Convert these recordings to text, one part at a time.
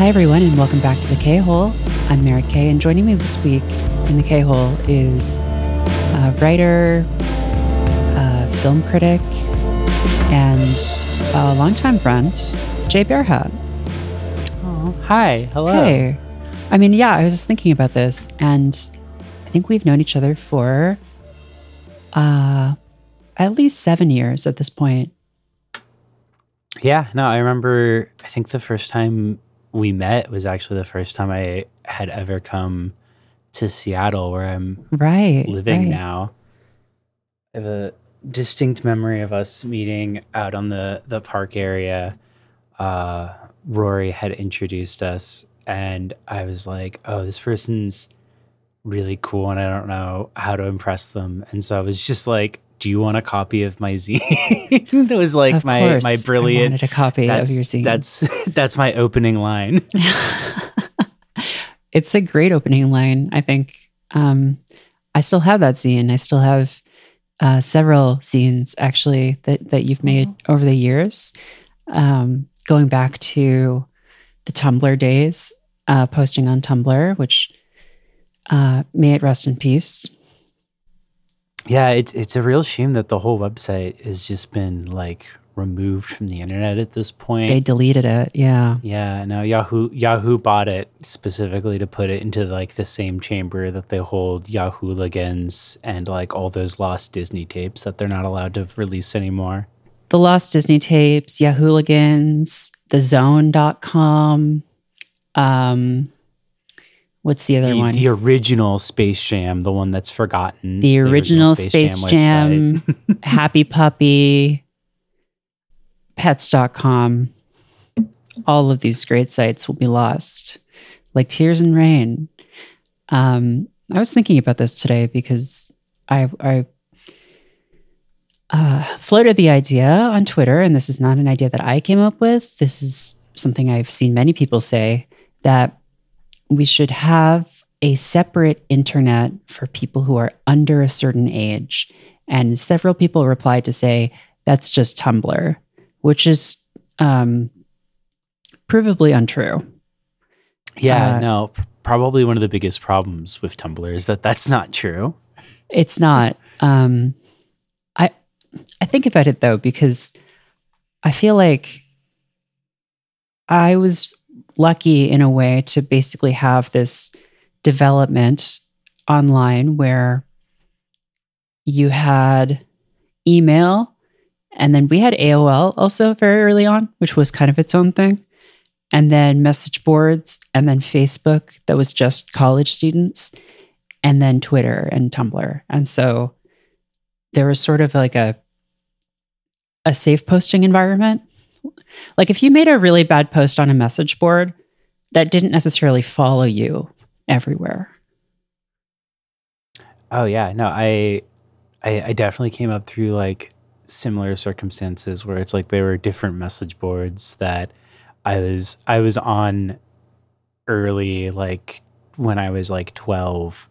Hi, everyone, and welcome back to the K Hole. I'm Mary Kay, and joining me this week in the K Hole is a writer, a film critic, and a longtime friend, Jae Bearhat. Oh, hi. Hello. Hey. I mean, yeah, I was just thinking about this, and I think we've known each other for uh, at least seven years at this point. Yeah, no, I remember, I think the first time we met was actually the first time I had ever come to Seattle, where I'm Right. living right. now. I have a distinct memory of us meeting out on the, the park area. Uh, Rory had introduced us, and I was like, oh, this person's really cool, and I don't know how to impress them. And so I was just like, do you want a copy of my zine? that was like Of my, course, my I brilliant wanted a copy that's, of your zine. That's that's my opening line. it's a great opening line. I think um, I still have that zine. I still have uh, several zines actually that that you've made Mm-hmm. over the years, um, going back to the Tumblr days, uh, posting on Tumblr, which uh, may it rest in peace. Yeah, it's it's a real shame that the whole website has just been like removed from the internet at this point. They deleted it. Yeah, yeah, no, Yahoo Yahoo bought it specifically to put it into like the same chamber that they hold Yahooligans and like all those lost Disney tapes that they're not allowed to release anymore. the Lost Disney tapes, Yahooligans, TheZone.com. Um, what's the other The, one? the original Space Jam, the one that's forgotten. the original Space, Jam, website. Happy Puppy, Pets.com. All of these great sites will be lost, like Tears and Rain. Um, I was thinking about this today because I, I uh, floated the idea on Twitter, and this is not an idea that I came up with. This is something I've seen many people say that we should have a separate internet for people who are under a certain age. And several people replied to say that's just Tumblr, which is um, provably untrue. Yeah, Uh, no, probably one of the biggest problems with Tumblr is that that's not true. It's not. Um, I I think about it though because I feel like I was lucky in a way to basically have this development online where you had email and then we had AOL also very early on, which was kind of its own thing. And then message boards and then Facebook that was just college students and then Twitter and Tumblr. And so there was sort of like a a safe posting environment. Like if you made a really bad post on a message board, that didn't necessarily follow you everywhere. Oh yeah, no, I, I, I definitely came up through like similar circumstances where it's like there were different message boards that I was I was on early, like when I was like twelve,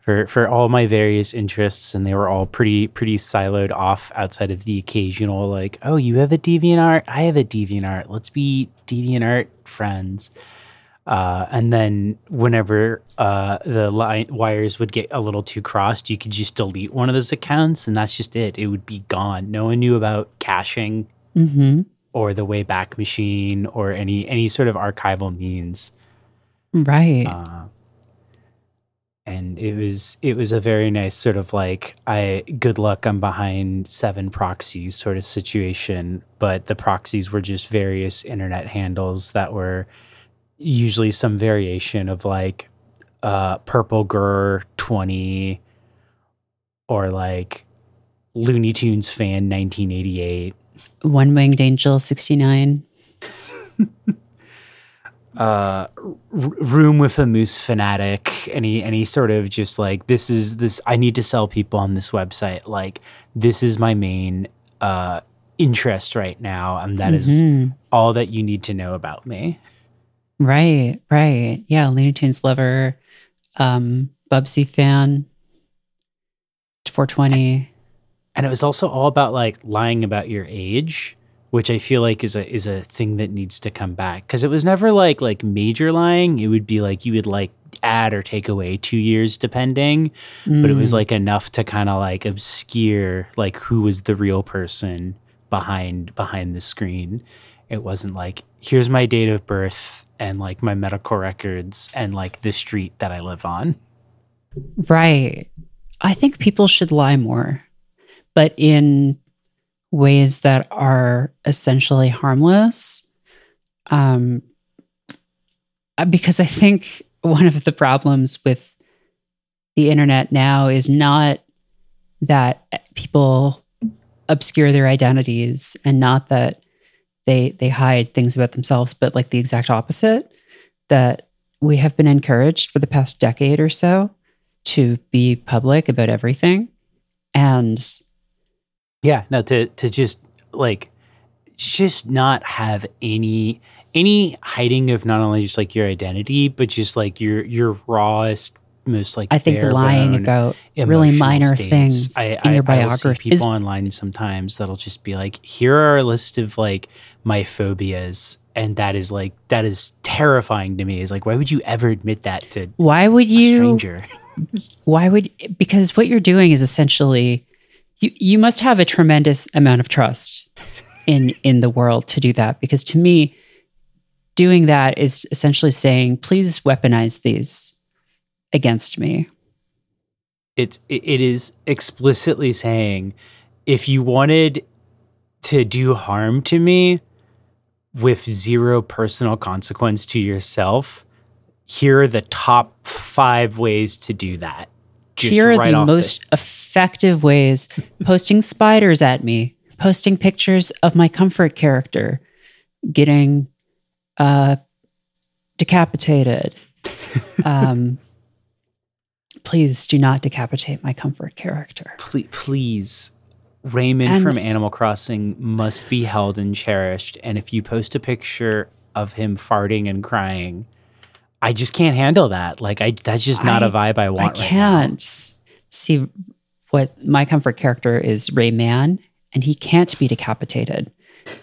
for for all my various interests, and they were all pretty pretty siloed off outside of the occasional like, oh, you have a DeviantArt, I have a DeviantArt, let's be DeviantArt friends. Uh, and then whenever uh, the line, wires would get a little too crossed, you could just delete one of those accounts, and that's just it. It would be gone. No one knew about caching Mm-hmm. or the Wayback Machine or any any sort of archival means. Right. Uh, and it was it was a very nice sort of like I good luck I'm behind seven proxies sort of situation, but the proxies were just various internet handles that were usually some variation of like uh purple grr 20 or like Looney Tunes fan 1988 One winged angel 69. uh r- room with a moose fanatic any any sort of just like this is this i need to sell people on this website like this is my main uh interest right now and that is Mhm. all that you need to know about me Right, right. Yeah, Looney Tunes lover, um, Bubsy fan, 420. and it was also all about like lying about your age which I feel like is a is a thing that needs to come back because it was never like like major lying. It would be like you would like add or take away two years depending, mm. but it was mm. like enough to kind of like obscure like who was the real person behind behind the screen. It wasn't like here's my date of birth and like my medical records and like the street that I live on. Right. I think people should lie more, but in ways that are essentially harmless. Um, uh, because I think one of the problems with the internet now is not that people obscure their identities and not that they they hide things about themselves but like the exact opposite that we have been encouraged for the past decade or so to be public about everything and yeah no to to just like just not have any any hiding of not only just like your identity but just like your your rawest most like I think lying about really minor states. things I, in I, your biography. I see people is, online sometimes that'll just be like, "Here are a list of like my phobias," and that is like that is terrifying to me. Is like, why would you ever admit that to? Why would you? stranger. why would because what you're doing is essentially you you must have a tremendous amount of trust in in the world to do that because to me doing that is essentially saying please weaponize these against me. It's it is explicitly saying if you wanted to do harm to me with zero personal consequence to yourself, here are the top five ways to do that. Just here are right the most the- effective ways posting spiders at me, posting pictures of my comfort character, getting uh, decapitated. um, Please do not decapitate my comfort character. Please, please. Raymond and, from Animal Crossing must be held and cherished. And if you post a picture of him farting and crying, I just can't handle that. Like I that's just not I, a vibe I want. I can't see what my comfort character is Rayman, and he can't be decapitated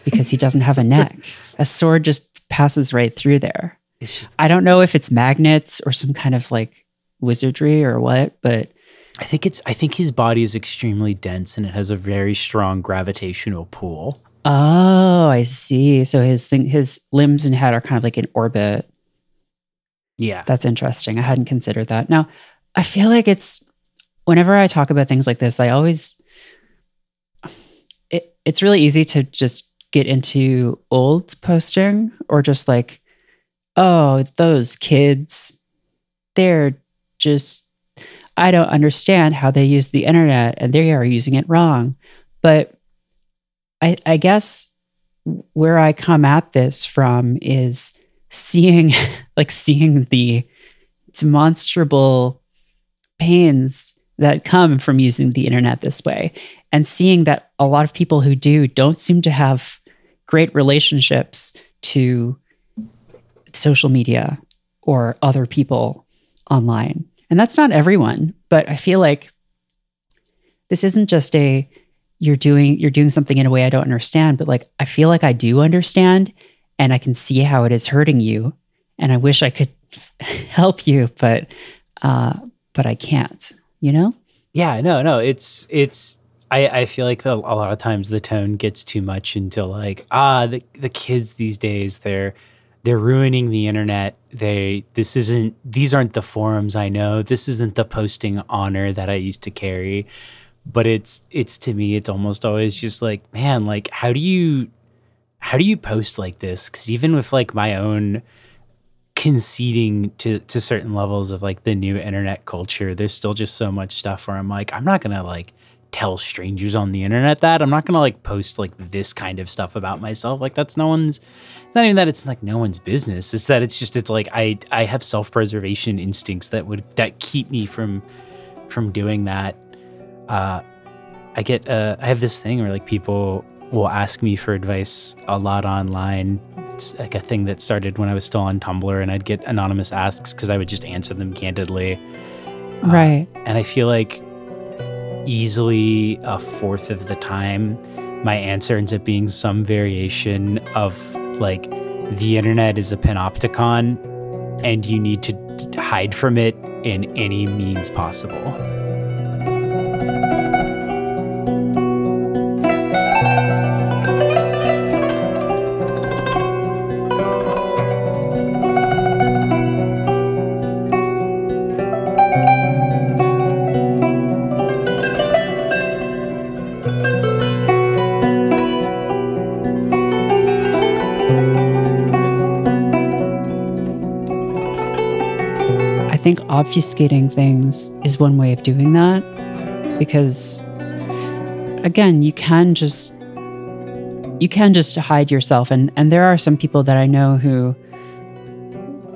because he doesn't have a neck. a sword just passes right through there. Just, I don't know if it's magnets or some kind of like wizardry or what, but I think it's I think his body is extremely dense and it has a very strong gravitational pull. Oh, I see. So his thing his limbs and head are kind of like in orbit. Yeah. That's interesting. I hadn't considered that. Now, I feel like it's whenever I talk about things like this, I always it, it's really easy to just get into old posting or just like, oh, those kids, they're just I don't understand how they use the internet and they are using it wrong. But I, I guess where I come at this from is seeing like seeing the demonstrable pains that come from using the internet this way and seeing that a lot of people who do don't seem to have great relationships to social media or other people online. And that's not everyone, but I feel like this isn't just a you're doing you're doing something in a way I don't understand, but like I feel like I do understand and I can see how it is hurting you and I wish I could help you, but uh but I can't, you know? Yeah, no, no, it's it's I, I feel like a lot of times the tone gets too much into like ah the the kids these days they're they're ruining the internet. They this isn't these aren't the forums I know. This isn't the posting honor that I used to carry. But it's it's to me it's almost always just like, man, like how do you how do you post like this? Cuz even with like my own conceding to to certain levels of like the new internet culture, there's still just so much stuff where I'm like, I'm not to like tell strangers on the internet that. I'm not gonna like post like this kind of stuff about myself. Like that's no one's. It's not even that it's like no one's business. It's that it's just it's like I I have self preservation instincts that would that keep me from from doing that. Uh, I get uh I have this thing where like people will ask me for advice a lot online. It's like a thing that started when I was still on Tumblr, and I'd get anonymous asks because I would just answer them candidly. Uh, right. And I feel like easily a fourth of the time my answer ends up being some variation of like the internet is a panopticon and you need to hide from it in any means possible. Think obfuscating things is one way of doing that because again, you can just you can just hide yourself and and there are some people that I know who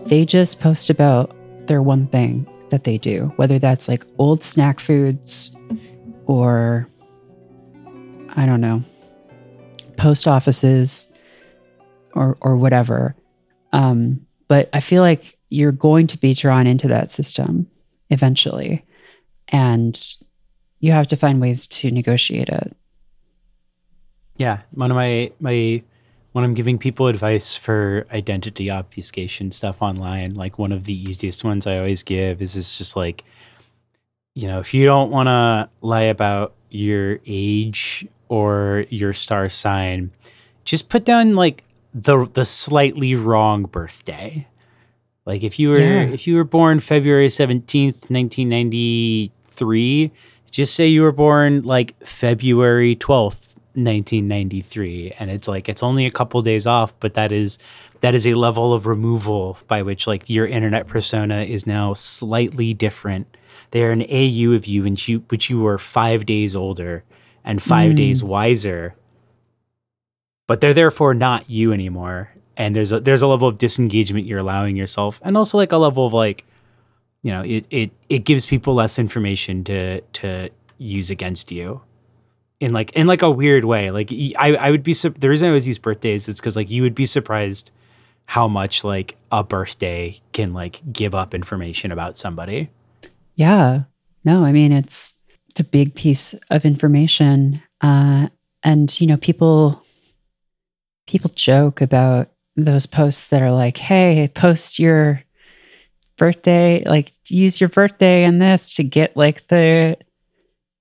they just post about their one thing that they do, whether that's like old snack foods or I don't know, post offices or or whatever. Um, but I feel like you're going to be drawn into that system eventually. And you have to find ways to negotiate it. Yeah, one of my my when I'm giving people advice for identity obfuscation stuff online, like one of the easiest ones I always give is is just like you know, if you don't want to lie about your age or your star sign, just put down like the the slightly wrong birthday. Like if you were Yeah. if you were born February 17th, 1993, just say you were born like February 12th, 1993 and it's like it's only a couple days off, but that is that is a level of removal by which like your internet persona is now slightly different. They're an AU of you and you which you were 5 days older and 5 hmm. days wiser. But they're therefore not you anymore and there's a there's a level of disengagement you're allowing yourself and also like a level of like you know it it it gives people less information to to use against you in like in like a weird way like i i would be the reason i always use birthdays is because like you would be surprised how much like a birthday can like give up information about somebody Yeah. No, I mean, it's, it's a big piece of information. Uh, and, you know, people, people joke about those posts that are like, Hey, post your birthday, like use your birthday and this to get like the,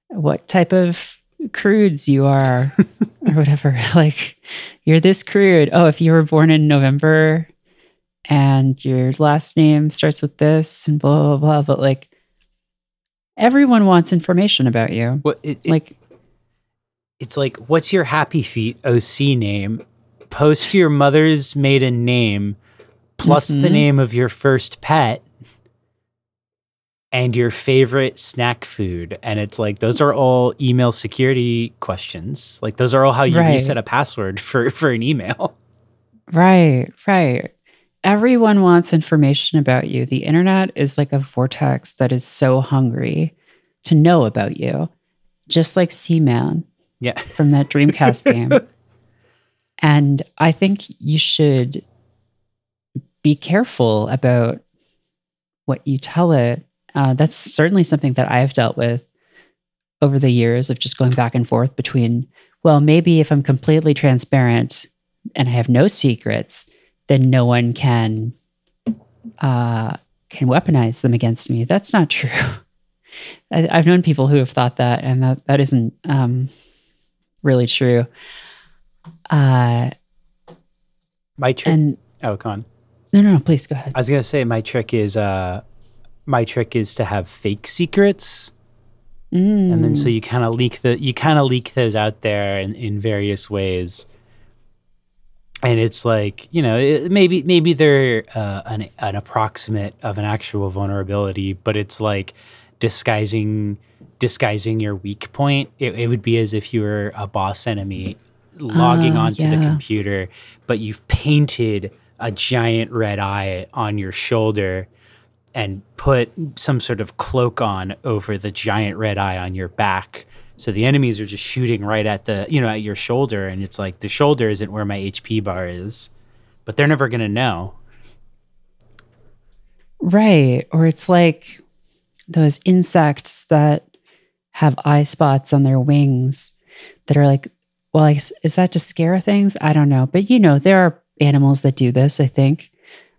what type of crudes you are or whatever. Like you're this crude. Oh, if you were born in November and your last name starts with this and blah, blah, blah. But like, everyone wants information about you. what it, it- Like, it's like what's your happy feet oc name post your mother's maiden name plus the Mhm. name of your first pet and your favorite snack food and it's like those are all email security questions like those are all how you Right. reset a password for for an email right, right. Everyone wants information about you. The internet is like a vortex that is so hungry to know about you, just like Seaman yeah from that Dreamcast game. And I think you should be careful about what you tell it. Uh, that's certainly something that I've dealt with over the years of just going back and forth between, well, maybe if I'm completely transparent and I have no secrets, then no one can uh, can weaponize them against me. That's not true. I, I've known people who have thought that, and that that isn't um, really true. Uh, my trick and oh come on no, no, no, please go ahead. i was gonna say my trick is uh my trick is to have fake secrets and then so Mm. you kind of leak the you kind of leak those out there in, in various ways and it's like you know it, maybe maybe they're uh, an, an approximate of an actual vulnerability but it's like disguising disguising your weak point it, it would be as if you were a boss enemy logging Ah, onto the computer but you've painted a giant red eye on your shoulder and put some sort of cloak on over the giant red eye on your back. So the enemies are just shooting right at the, you know, at your shoulder. And it's like the shoulder isn't where my HP bar is, but they're never going to know. Right. Or it's like those insects that have eye spots on their wings that are like well, I is that to scare things? I don't know. But you know, there are animals that do this, I think,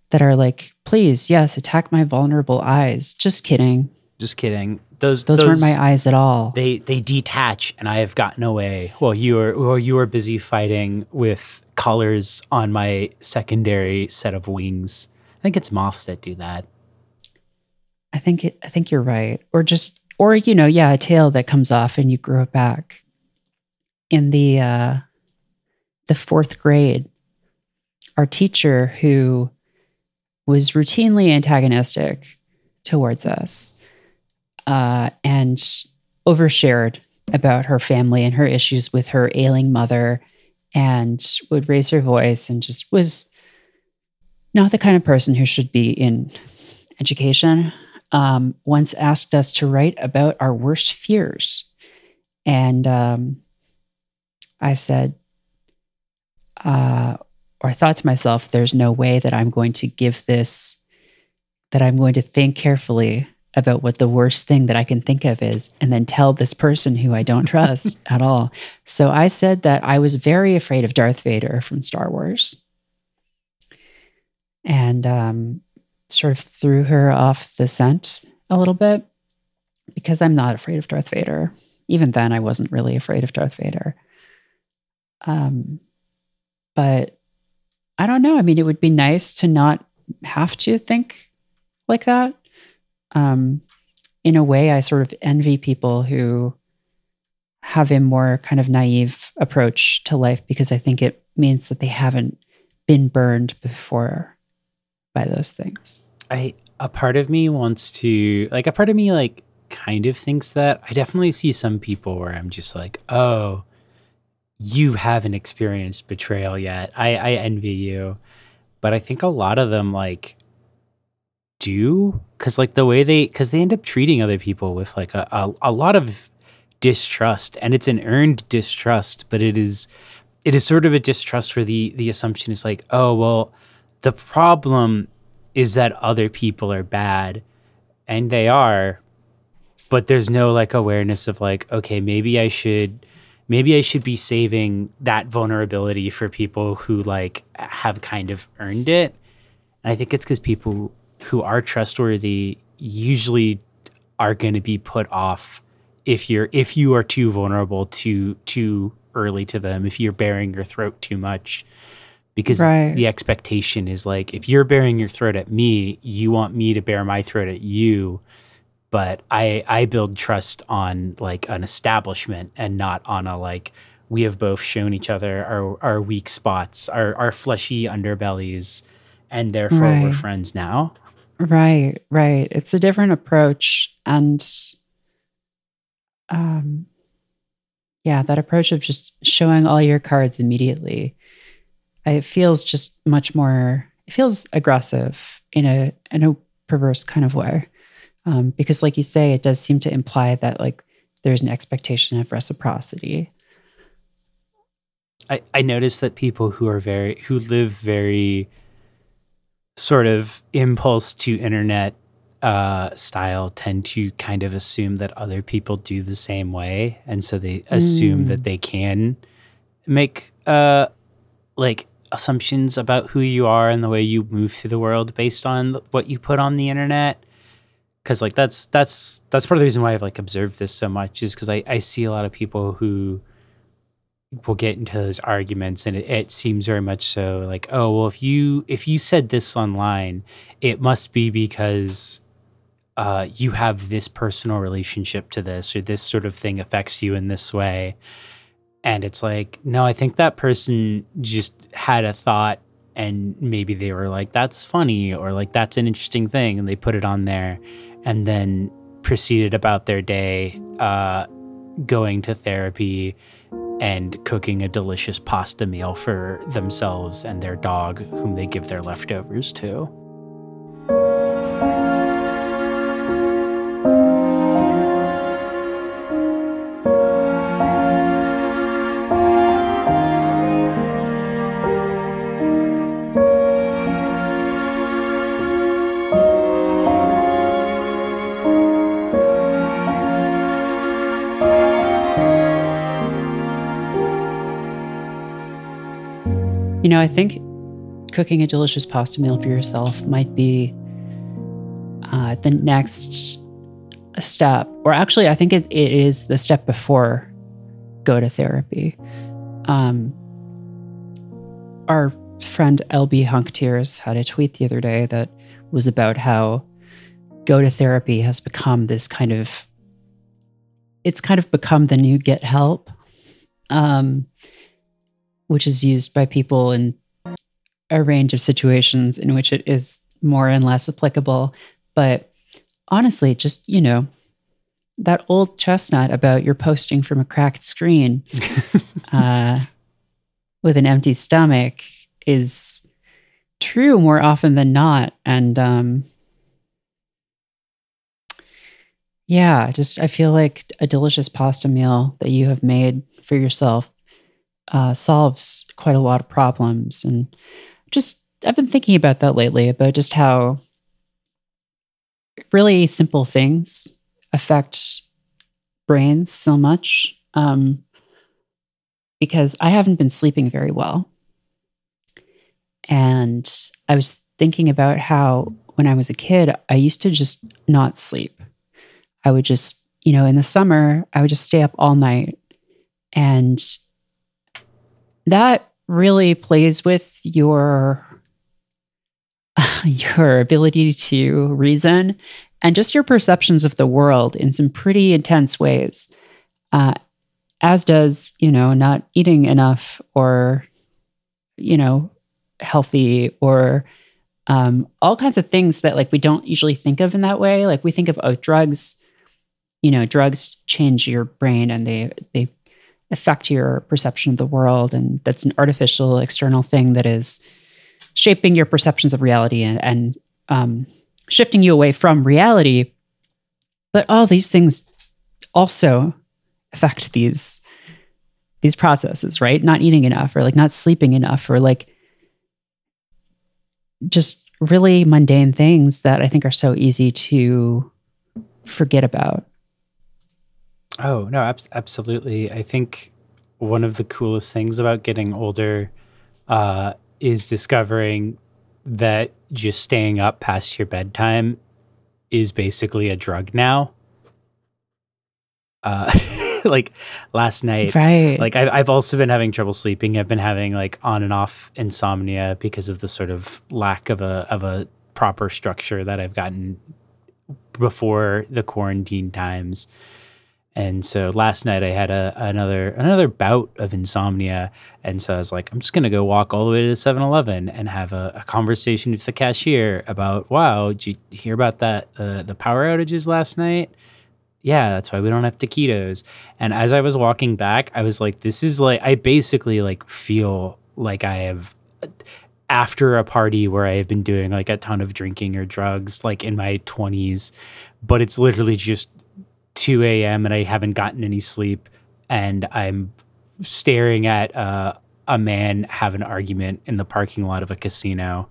that are like, please, yes, attack my vulnerable eyes. Just kidding. Just kidding. Those Those, weren't my eyes at all. They they detach, and I have gotten away. Well, you were well, you were busy fighting with colors on my secondary set of wings. I think it's moths that do that. I think it I think you're right. Or just or you know, yeah, a tail that comes off and you grow it back. In the uh the 4th grade, our teacher who was routinely antagonistic towards us uh, and overshared about her family and her issues with her ailing mother and would raise her voice and just was not the kind of person who should be in education um, once asked us to write about our worst fears. And um, i said uh, or I thought to myself, there's no way that I'm going to give this, that I'm going to think carefully about what the worst thing that I can think of is, and then tell this person who I don't trust at all. So I said that I was very afraid of Darth Vader from Star Wars. And um, sort of threw her off the scent a little bit because I'm not afraid of Darth Vader. Even then, I wasn't really afraid of Darth Vader. Um, but I don't know. I mean, it would be nice to not have to think like that. Um, in a way, I sort of envy people who have a more kind of naive approach to life because I think it means that they haven't been burned before by those things. I a part of me wants to like a part of me like kind of thinks that I definitely see some people where I'm just like, oh, you haven't experienced betrayal yet. I, I envy you. But I think a lot of them like do because like the way they because they end up treating other people with like a, a, a lot of distrust and it's an earned distrust but it is it is sort of a distrust where the the assumption is like oh well the problem is that other people are bad and they are but there's no like awareness of like okay maybe i should maybe I should be saving that vulnerability for people who like have kind of earned it. And I think it's because people who are trustworthy usually are going to be put off if you're if you are too vulnerable too too early to them if you're baring your throat too much because right. the expectation is like if you're baring your throat at me you want me to bare my throat at you but I I build trust on like an establishment and not on a like we have both shown each other our our weak spots, our our fleshy underbellies, and therefore right. we're friends now. Right, right. It's a different approach and um yeah, that approach of just showing all your cards immediately. It feels just much more it feels aggressive in a in a perverse kind of way um, because like you say it does seem to imply that like there's an expectation of reciprocity. I, I notice that people who are very who live very sort of impulse to internet uh, style tend to kind of assume that other people do the same way, and so they assume mm. that they can make uh, like assumptions about who you are and the way you move through the world based on what you put on the internet because like that's that's that's part of the reason why I've like observed this so much is because I, I see a lot of people who will get into those arguments and it, it, seems very much so like oh well if you if you said this online it must be because uh, you have this personal relationship to this or this sort of thing affects you in this way. And it's like no i think that person just had a thought and maybe they were like that's funny or like that's an interesting thing and they put it on there and then proceeded about their day uh, going to therapy and cooking a delicious pasta meal for themselves and their dog, whom they give their leftovers to. Know, I think cooking a delicious pasta meal for yourself might be uh, the next step, or actually, I think it, it is the step before go to therapy. Um, our friend LB Hunk Tears had a tweet the other day that was about how go to therapy has become this kind of it's kind of become the new get help um, which is used by people in a range of situations in which it is more and less applicable. But honestly just you know that old chestnut about you're posting from a cracked screen uh, with an empty stomach is true more often than not. And um, Yeah, just I feel like a delicious pasta meal that you have made for yourself uh, solves quite a lot of problems. And just I've been thinking about that lately about just how really simple things affect brains so much. Um, because I haven't been sleeping very well. And I was thinking about how when I was a kid, I used to just not sleep. I would just, you know, in the summer, I would just stay up all night. And that really plays with your your ability to reason and just your perceptions of the world in some pretty intense ways. Uh, as does, you know, not eating enough or, you know, healthy or um, all kinds of things that like we don't usually think of in that way. Like we think of oh, drugs you know drugs change your brain and they they affect your perception of the world and that's an artificial external thing that is shaping your perceptions of reality and, and um, shifting you away from reality. But all these things also affect these these processes right? Not eating enough or like not sleeping enough or like just really mundane things that i think are so easy to forget about Oh, no, ab- absolutely. I think one of the coolest things about getting older uh, is discovering that just staying up past your bedtime is basically a drug now. Uh, like last night, right? Like I've I've also been having trouble sleeping. I've been having like on and off insomnia because of the sort of lack of a of a proper structure that I've gotten before the quarantine times. And so last night I had a another another bout of insomnia, and so I was like, I'm just gonna go walk all the way to 7-Eleven and have a, a conversation with the cashier about, wow, did you hear about that uh, the power outages last night? Yeah, that's why we don't have taquitos. And as I was walking back, I was like, this is like I basically like feel like I have after a party where I have been doing like a ton of drinking or drugs, like in my 20s, but it's literally just 2 a.m. and I haven't gotten any sleep, and I'm staring at uh, a man have an argument in the parking lot of a casino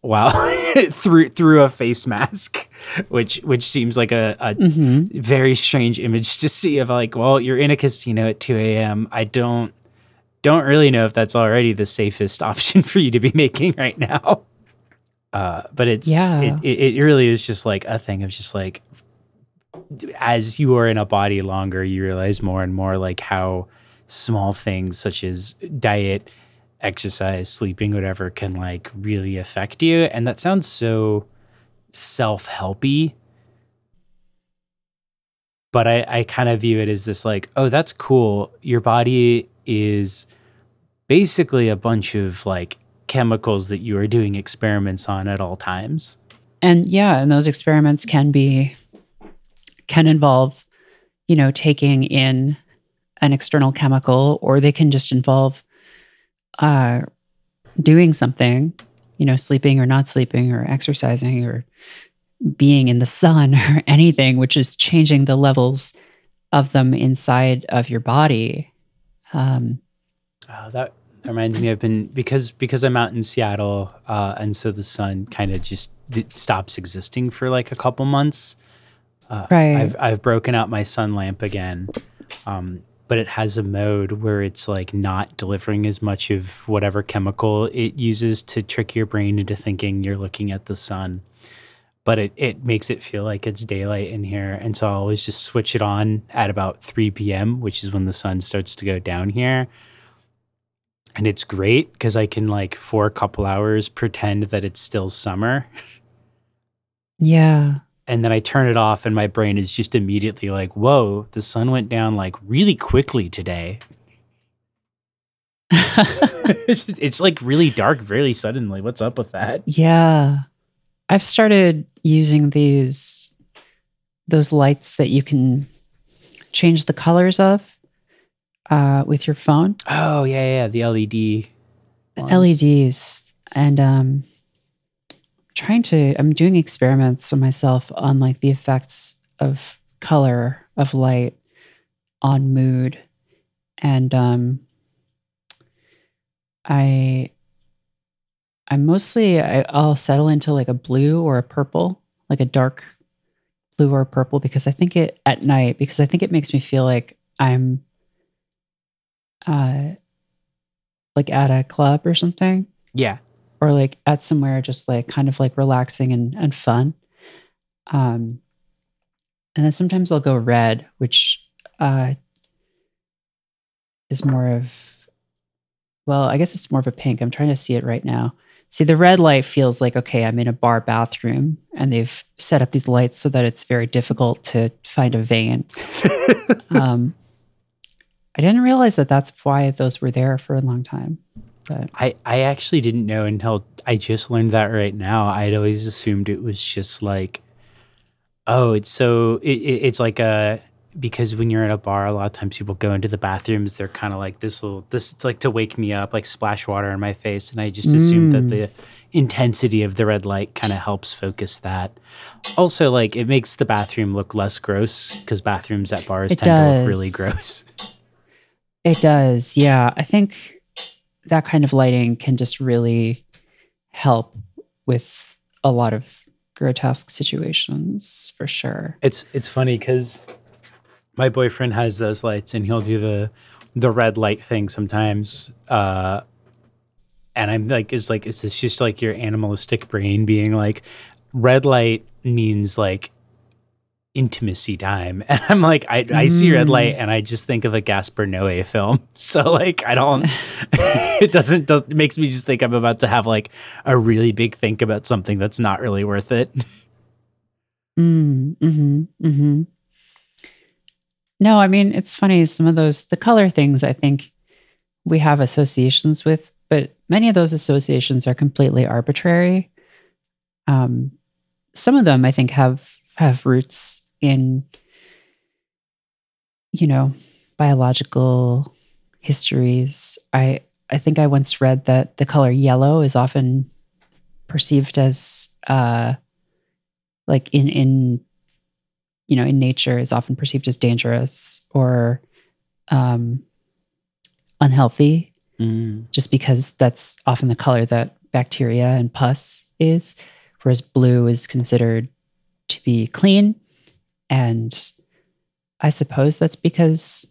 while through through a face mask, which which seems like a, a mm-hmm. very strange image to see of like, well, you're in a casino at 2 a.m. I don't don't really know if that's already the safest option for you to be making right now. Uh, but it's yeah. it, it really is just like a thing of just like as you are in a body longer, you realize more and more like how small things such as diet, exercise, sleeping, whatever can like really affect you. And that sounds so self helpy. But I, I kind of view it as this like, oh, that's cool. Your body is basically a bunch of like chemicals that you are doing experiments on at all times. And yeah, and those experiments can be can involve, you know, taking in an external chemical, or they can just involve uh, doing something, you know, sleeping or not sleeping, or exercising, or being in the sun, or anything, which is changing the levels of them inside of your body. Um, oh, that reminds me. I've been because because I'm out in Seattle, uh, and so the sun kind of just stops existing for like a couple months. Uh, right. I've I've broken out my sun lamp again, um, but it has a mode where it's like not delivering as much of whatever chemical it uses to trick your brain into thinking you're looking at the sun. But it, it makes it feel like it's daylight in here. And so I always just switch it on at about 3 p.m., which is when the sun starts to go down here. And it's great because I can, like, for a couple hours, pretend that it's still summer. Yeah. And then I turn it off, and my brain is just immediately like, "Whoa, the sun went down like really quickly today." it's, just- it's like really dark very suddenly. What's up with that? yeah. I've started using these those lights that you can change the colors of uh, with your phone. Oh yeah, yeah, the LED. The ones. LEDs and um trying to I'm doing experiments on myself on like the effects of color of light on mood. And um I I mostly I, I'll settle into like a blue or a purple like a dark blue or purple because I think it at night because I think it makes me feel like I'm uh like at a club or something. Yeah, or like at somewhere just like kind of like relaxing and, and fun. Um, and then sometimes I'll go red, which uh, is more of, well, I guess it's more of a pink. I'm trying to see it right now. See, the red light feels like, okay, I'm in a bar bathroom and they've set up these lights so that it's very difficult to find a vein. um, I didn't realize that that's why those were there for a long time. But I I actually didn't know until I just learned that right now. I'd always assumed it was just like, oh, it's so it, it, it's like a because when you're at a bar, a lot of times people go into the bathrooms. They're kind of like this will this it's like to wake me up, like splash water in my face, and I just assumed that Mm. the intensity of the red light kind of helps focus that. Also, like it makes the bathroom look less gross because bathrooms at bars It tend to look really gross. It does. Yeah. I think that kind of lighting can just really help with a lot of grotesque situations for sure. It's it's funny because my boyfriend has those lights, and he'll do the the red light thing sometimes. Uh, and I'm like, is like, is this just like your animalistic brain being like, red light means like intimacy time, and I'm like, I I see red light, and I just think of a Gaspar Noé film. So like, I don't. it doesn't. Does, it makes me just think I'm about to have like a really big think about something that's not really worth it. Mm, hmm hmm No, I mean, it's funny. Some of those, the color things, I think we have associations with, but many of those associations are completely arbitrary. Um, some of them, I think, have have roots in, you know, biological histories. I I think I once read that the color yellow is often perceived as uh, like in in you know in nature is often perceived as dangerous or um, unhealthy Mm. just because that's often the color that bacteria and pus is whereas blue is considered to be clean and i suppose that's because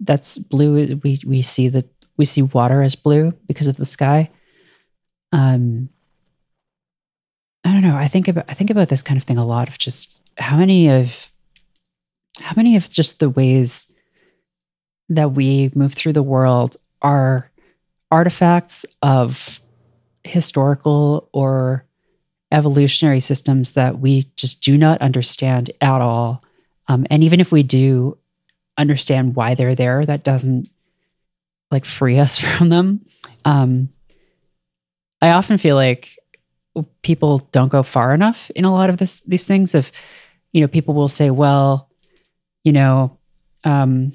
that's blue we we see the we see water as blue because of the sky. Um i don't know. I think about i think about this kind of thing a lot of just how many of how many of just the ways that we move through the world are artifacts of historical or evolutionary systems that we just do not understand at all. Um, and even if we do understand why they're there, that doesn't like free us from them. Um, I often feel like people don't go far enough in a lot of this these things. If you know, people will say, "Well, you know, um,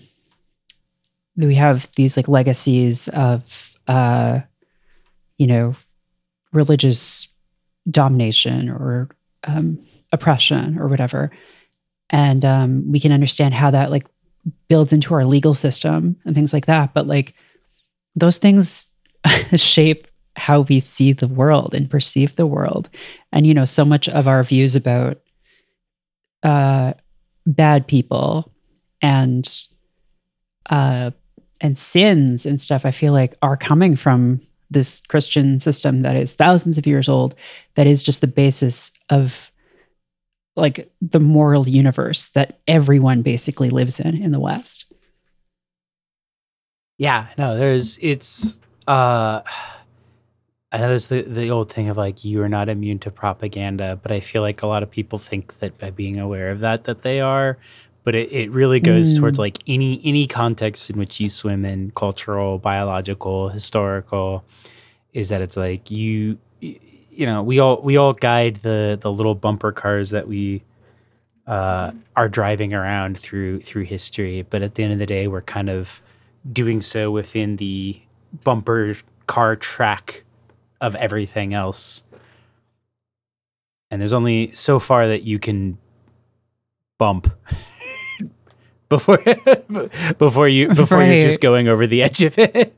we have these like legacies of uh you know religious domination or um oppression or whatever. And um we can understand how that like builds into our legal system and things like that. But like those things shape how we see the world and perceive the world. And you know so much of our views about uh bad people and uh, and sins and stuff, I feel like are coming from this Christian system that is thousands of years old, that is just the basis of like the moral universe that everyone basically lives in in the West. Yeah, no, there's it's uh I know there's the, the old thing of like you are not immune to propaganda, but I feel like a lot of people think that by being aware of that that they are. But it, it really goes Mm. towards like any any context in which you swim in, cultural, biological, historical, is that it's like you you know, we all we all guide the the little bumper cars that we uh, are driving around through through history, but at the end of the day, we're kind of doing so within the bumper car track of everything else. And there's only so far that you can bump before before you before you're just going over the edge of it.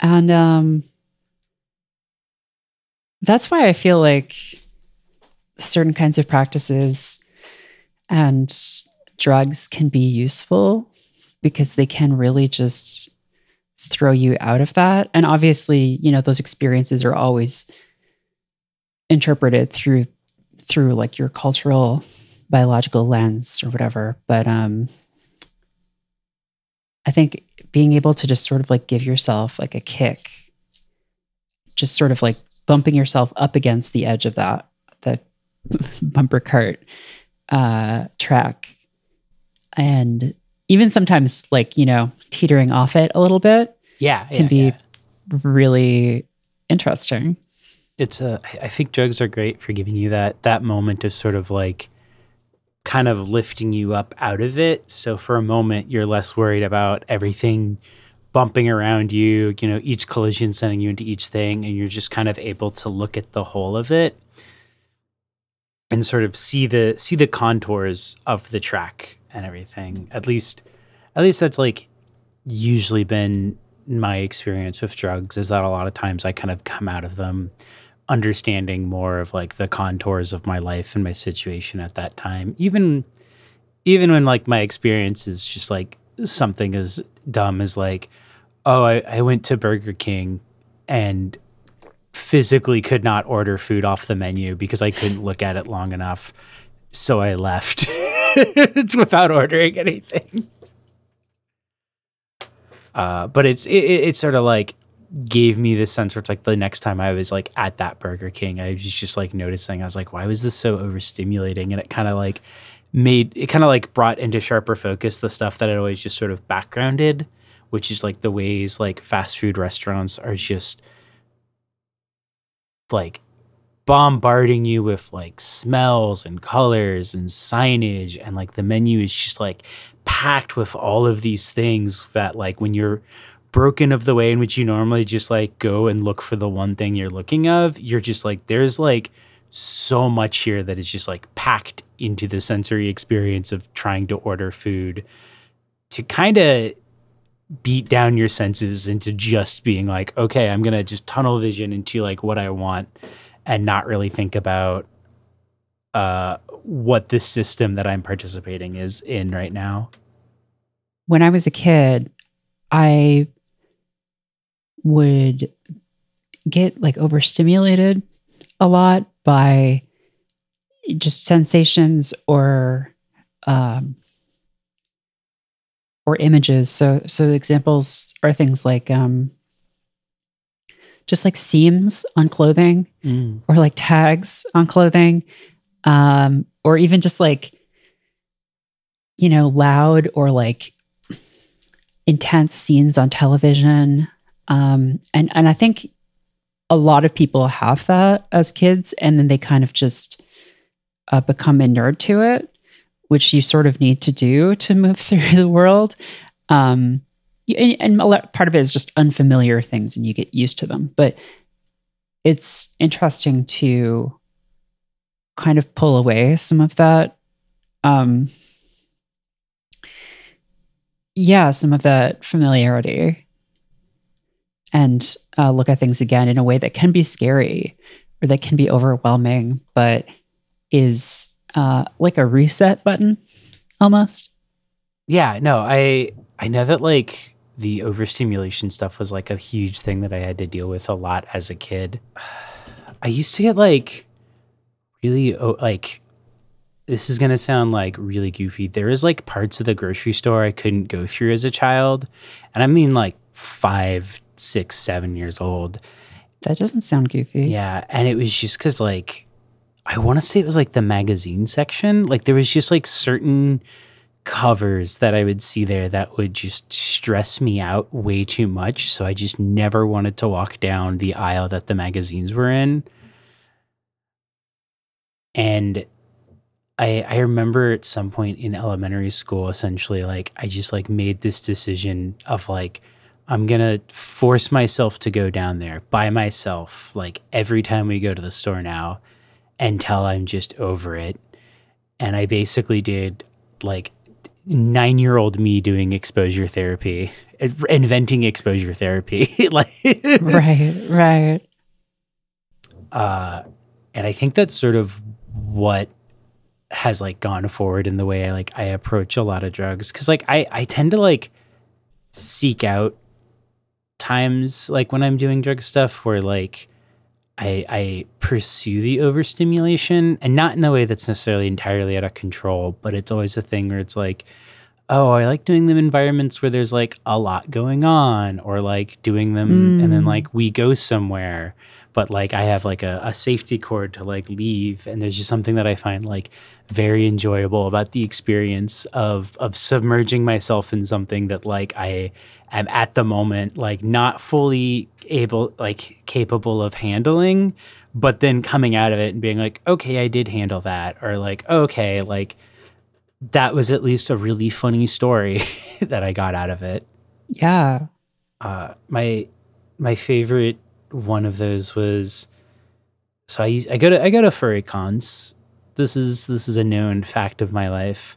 And um that's why I feel like certain kinds of practices and drugs can be useful because they can really just throw you out of that. And obviously, you know, those experiences are always interpreted through through like your cultural biological lens or whatever. But um I think being able to just sort of like give yourself like a kick, just sort of like bumping yourself up against the edge of that the bumper cart uh, track, and even sometimes like you know teetering off it a little bit Yeah, can yeah, be yeah. really interesting. it's a I I think drugs are great for giving you that that moment of sort of like kind of lifting you up out of it. So for a moment you're less worried about everything bumping around you, you know, each collision sending you into each thing and you're just kind of able to look at the whole of it and sort of see the see the contours of the track and everything. At least at least that's like usually been my experience with drugs is that a lot of times I kind of come out of them understanding more of like the contours of my life and my situation at that time. Even even when like my experience is just like something as dumb as like, oh, I, I went to Burger King and physically could not order food off the menu because I couldn't look at it long enough. So I left. it's without ordering anything. Uh, but it's it, it, it's sort of like gave me this sense where it's like the next time I was like at that Burger King, I was just like noticing I was like, why was this so overstimulating? And it kind of like made it kind of like brought into sharper focus the stuff that I'd always just sort of backgrounded, which is like the ways like fast food restaurants are just like bombarding you with like smells and colors and signage and like the menu is just like packed with all of these things that like when you're broken of the way in which you normally just like go and look for the one thing you're looking of you're just like there's like so much here that is just like packed into the sensory experience of trying to order food to kind of beat down your senses into just being like okay i'm gonna just tunnel vision into like what i want and not really think about uh what the system that i'm participating is in right now. When I was a kid, I would get like overstimulated a lot by just sensations or um, or images. So so examples are things like um, just like seams on clothing or like tags on clothing um, or even just like you know loud or like intense scenes on television um, and and i think a lot of people have that as kids and then they kind of just uh, become inured to it which you sort of need to do to move through the world. Um, and, and part of it is just unfamiliar things and you get used to them. But it's interesting to kind of pull away some of that um yeah some of that familiarity and uh, look at things again in a way that can be scary or that can be overwhelming but is uh, like a reset button almost yeah, no, I I know that like the overstimulation stuff was like a huge thing that I had to deal with a lot as a kid. I used to get like really oh, like this is going to sound like really goofy. There is like parts of the grocery store I couldn't go through as a child. And I mean like five, six, seven years old. That doesn't sound goofy. Yeah. And it was just because like, I want to say it was like the magazine section. Like there was just like certain covers that I would see there that would just stress me out way too much. So I just never wanted to walk down the aisle that the magazines were in. And I I remember at some point in elementary school essentially like I just like made this decision of like I'm going to force myself to go down there by myself like every time we go to the store now until I'm just over it. And I basically did like 9-year-old me doing exposure therapy, inventing exposure therapy like right, right. Uh and I think that's sort of what has like gone forward in the way I like I approach a lot of drugs cuz like I I tend to like seek out times like when I'm doing drug stuff where like I I pursue the overstimulation and not in a way that's necessarily entirely out of control, but it's always a thing where it's like oh, I like doing them in environments where there's like a lot going on or like doing them mm. and then like we go somewhere but like I have like a, a safety cord to like leave and there's just something that I find like very enjoyable about the experience of of submerging myself in something that like I am at the moment like not fully able like capable of handling but then coming out of it and being like okay I did handle that or like okay like that was at least a really funny story that I got out of it. Yeah. Uh my my favorite one of those was so I I go to I go to furry cons. This is this is a known fact of my life.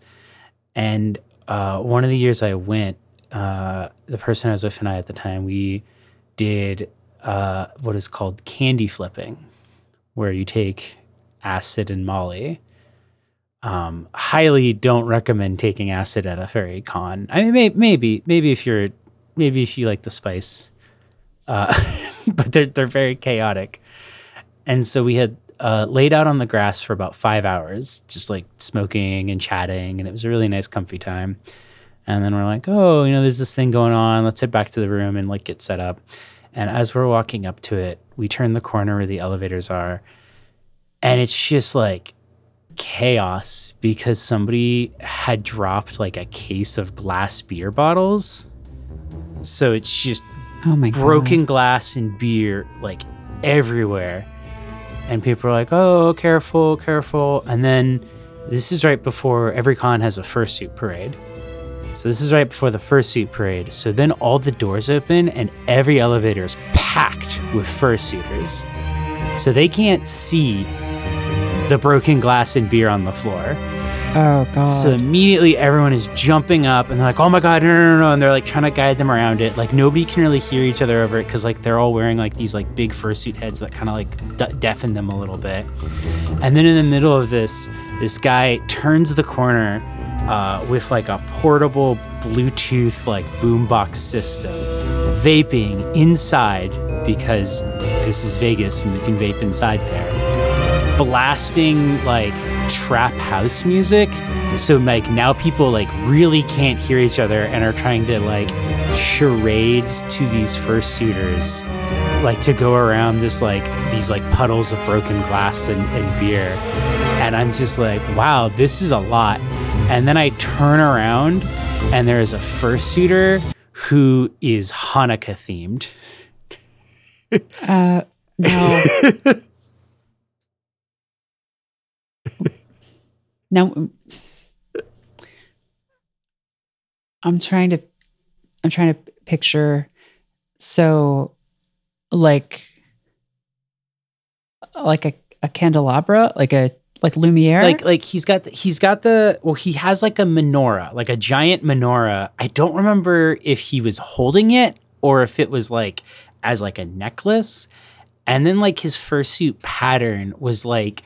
And uh, one of the years I went, uh, the person I was with and I at the time, we did uh, what is called candy flipping, where you take acid and Molly. Um, highly don't recommend taking acid at a furry con. I mean, may, maybe maybe if you're maybe if you like the spice, uh, but they're they're very chaotic. And so we had uh, laid out on the grass for about five hours, just like smoking and chatting, and it was a really nice, comfy time. And then we're like, oh, you know, there's this thing going on. Let's head back to the room and like get set up. And as we're walking up to it, we turn the corner where the elevators are, and it's just like chaos because somebody had dropped like a case of glass beer bottles. So it's just oh my broken God. glass and beer like everywhere and people are like, "Oh, careful, careful!" And then this is right before every con has a fursuit parade. So this is right before the fursuit parade. So then all the doors open and every elevator is packed with fursuiters. So they can't see the broken glass and beer on the floor. Oh god. So immediately everyone is jumping up and they're like, "Oh my god, no, no, no, no!" And they're like trying to guide them around it. Like nobody can really hear each other over it because like they're all wearing like these like big fursuit heads that kind of like de- deafen them a little bit. And then in the middle of this, this guy turns the corner uh, with like a portable Bluetooth like boombox system, vaping inside because this is Vegas and you can vape inside there, blasting like trap house music. So like now people like really can't hear each other and are trying to like charades to these fursuiters like to go around this like these like puddles of broken glass and, and beer. And I'm just like, wow, this is a lot. And then I turn around and there is a fursuiter who is Hanukkah themed. uh no. Now, I'm trying to, I'm trying to picture. So, like, like a, a candelabra, like a like Lumiere. Like like he's got the, he's got the well he has like a menorah, like a giant menorah. I don't remember if he was holding it or if it was like as like a necklace. And then like his fursuit pattern was like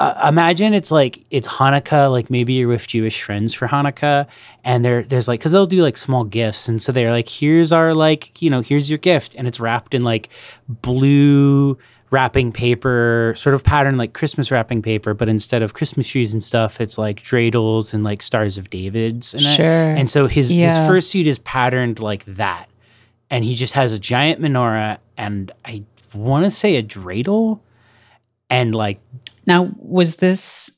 uh, imagine it's like it's Hanukkah, like maybe you're with Jewish friends for Hanukkah, and there there's like because they'll do like small gifts, and so they're like, here's our like you know here's your gift, and it's wrapped in like blue wrapping paper, sort of pattern like Christmas wrapping paper, but instead of Christmas trees and stuff, it's like dreidels and like stars of David's. It. Sure. And so his his Yeah. fursuit is patterned like that, and he just has a giant menorah, and I want to say a dreidel, and like Now, was this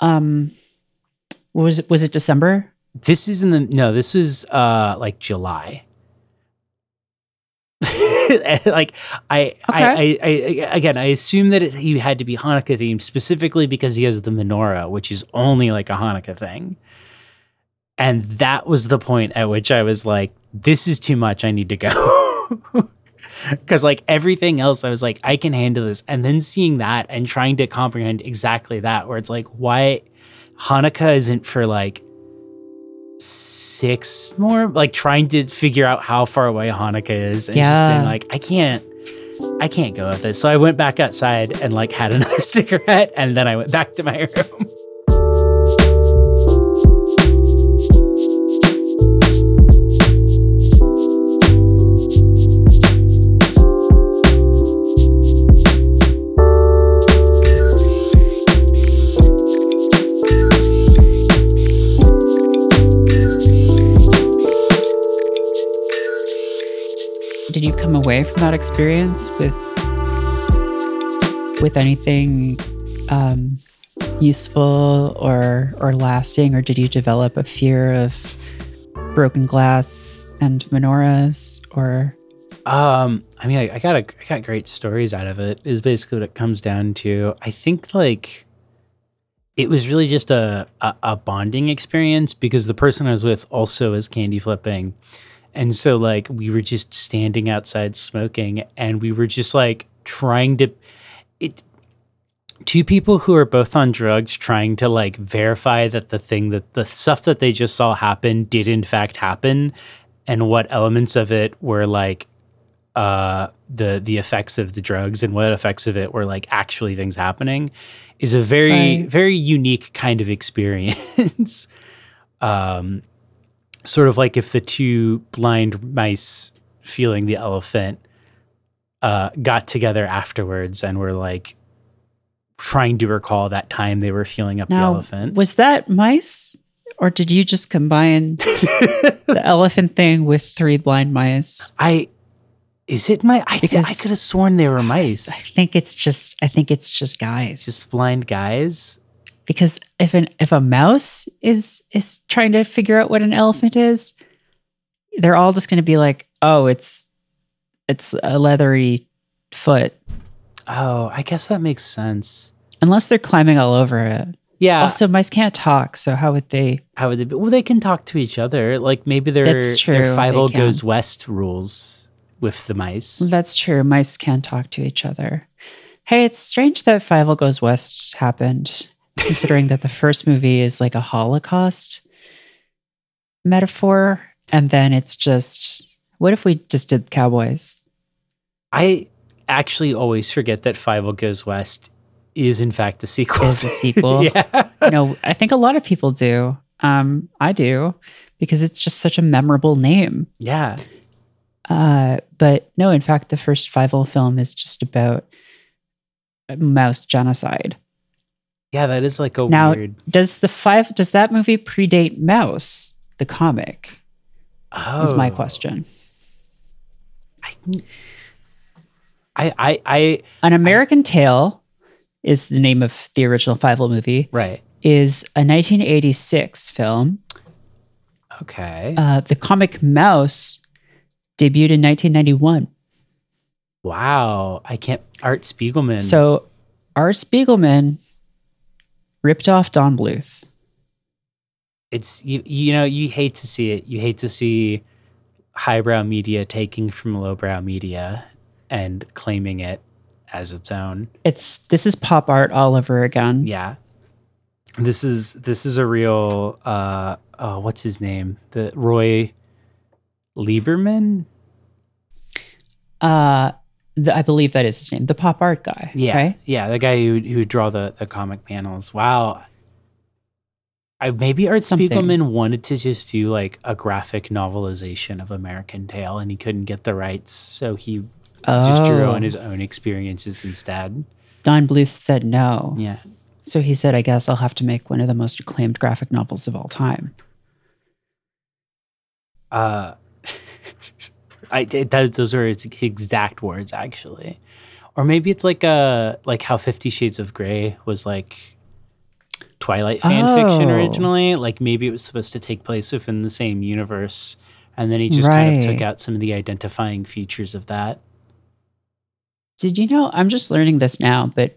um was was it December? This is in the no. This was uh like July. like I, I, I, I, again, I assume that it, he had to be Hanukkah themed specifically because he has the menorah, which is only like a Hanukkah thing. And that was the point at which I was like, "This is too much. I need to go." Because like everything else, I was like, "I can handle this," and then seeing that and trying to comprehend exactly that, where it's like, why Hanukkah isn't for like six more like trying to figure out how far away Hanukkah is and just being like I can't I can't go with this. So I went back outside and like had another cigarette and then I went back to my room. Did you come away from that experience with with anything um, useful or or lasting, or did you develop a fear of broken glass and menorahs? Or Um, I mean, I, I got a, I got great stories out of it. Is basically what it comes down to. I think like it was really just a, a a bonding experience because the person I was with also is candy flipping, and so like we were just standing outside smoking, and we were just like trying to it. Two people who are both on drugs trying to like verify that the thing that the stuff that they just saw happen did in fact happen, and what elements of it were like uh the the effects of the drugs and what effects of it were like actually things happening is a very Right. very unique kind of experience um sort of like if the two blind mice feeling the elephant uh got together afterwards and were like trying to recall that time they were feeling up the elephant was that mice, or did you just combine the elephant thing with three blind mice? i is it my i, th- I could have sworn they were mice. I think it's just I think it's just guys. just blind guys because if an if a mouse is is trying to figure out what an elephant is, they're all just going to be like, "Oh, it's it's a leathery foot," Oh, I guess that makes sense. unless they're climbing all over it. Yeah. also, mice can't talk, so how would they? how would they be? Well, they can talk to each other. Like maybe their That's true, their Fievel Goes West rules with the mice. That's true. Mice can talk to each other. Hey, it's strange that Fievel Goes West happened, considering that the first movie is like a Holocaust metaphor, and then it's just what if we just did cowboys? I actually always forget that Fievel Goes West is in fact a sequel. Is a sequel. yeah. know, I think a lot of people do. Um, I do because it's just such a memorable name. Yeah. Uh, but no, in fact, the first Fievel film is just about mouse genocide. Yeah, that is like a Now- weird. Does the five? Does that movie predate Mouse, the comic? Oh, Is my question. I, I, I, An American Tail is the name of the original Fievel movie. right. Is a 1986 film. Okay. Uh, the comic Mouse debuted in 1991. wow. I can't. Art Spiegelman. So Art Spiegelman ripped off Don Bluth. it's you you know you hate to see it. You hate to see highbrow media taking from lowbrow media and claiming it as its own. It's this is pop art all over again. yeah. This is this is a real uh oh what's his name? The roy lieberman? Uh The, I believe that is his name, the pop art guy. Yeah, Right? yeah, the guy who who draw the the comic panels. Wow. I, maybe Art Something. Spiegelman wanted to just do like a graphic novelization of American Tail, and he couldn't get the rights, so he just drew Oh. on his own experiences instead. Don Bluth said no. Yeah, So he said, I guess I'll have to make one of the most acclaimed graphic novels of all time. uh, I it, those those are his exact words actually, or maybe it's like uh like how Fifty Shades of Grey was like Twilight fan fiction Oh. originally. Like maybe it was supposed to take place within the same universe, and then he just kind of took out some of the identifying features of that. Did you know? I'm just learning this now, but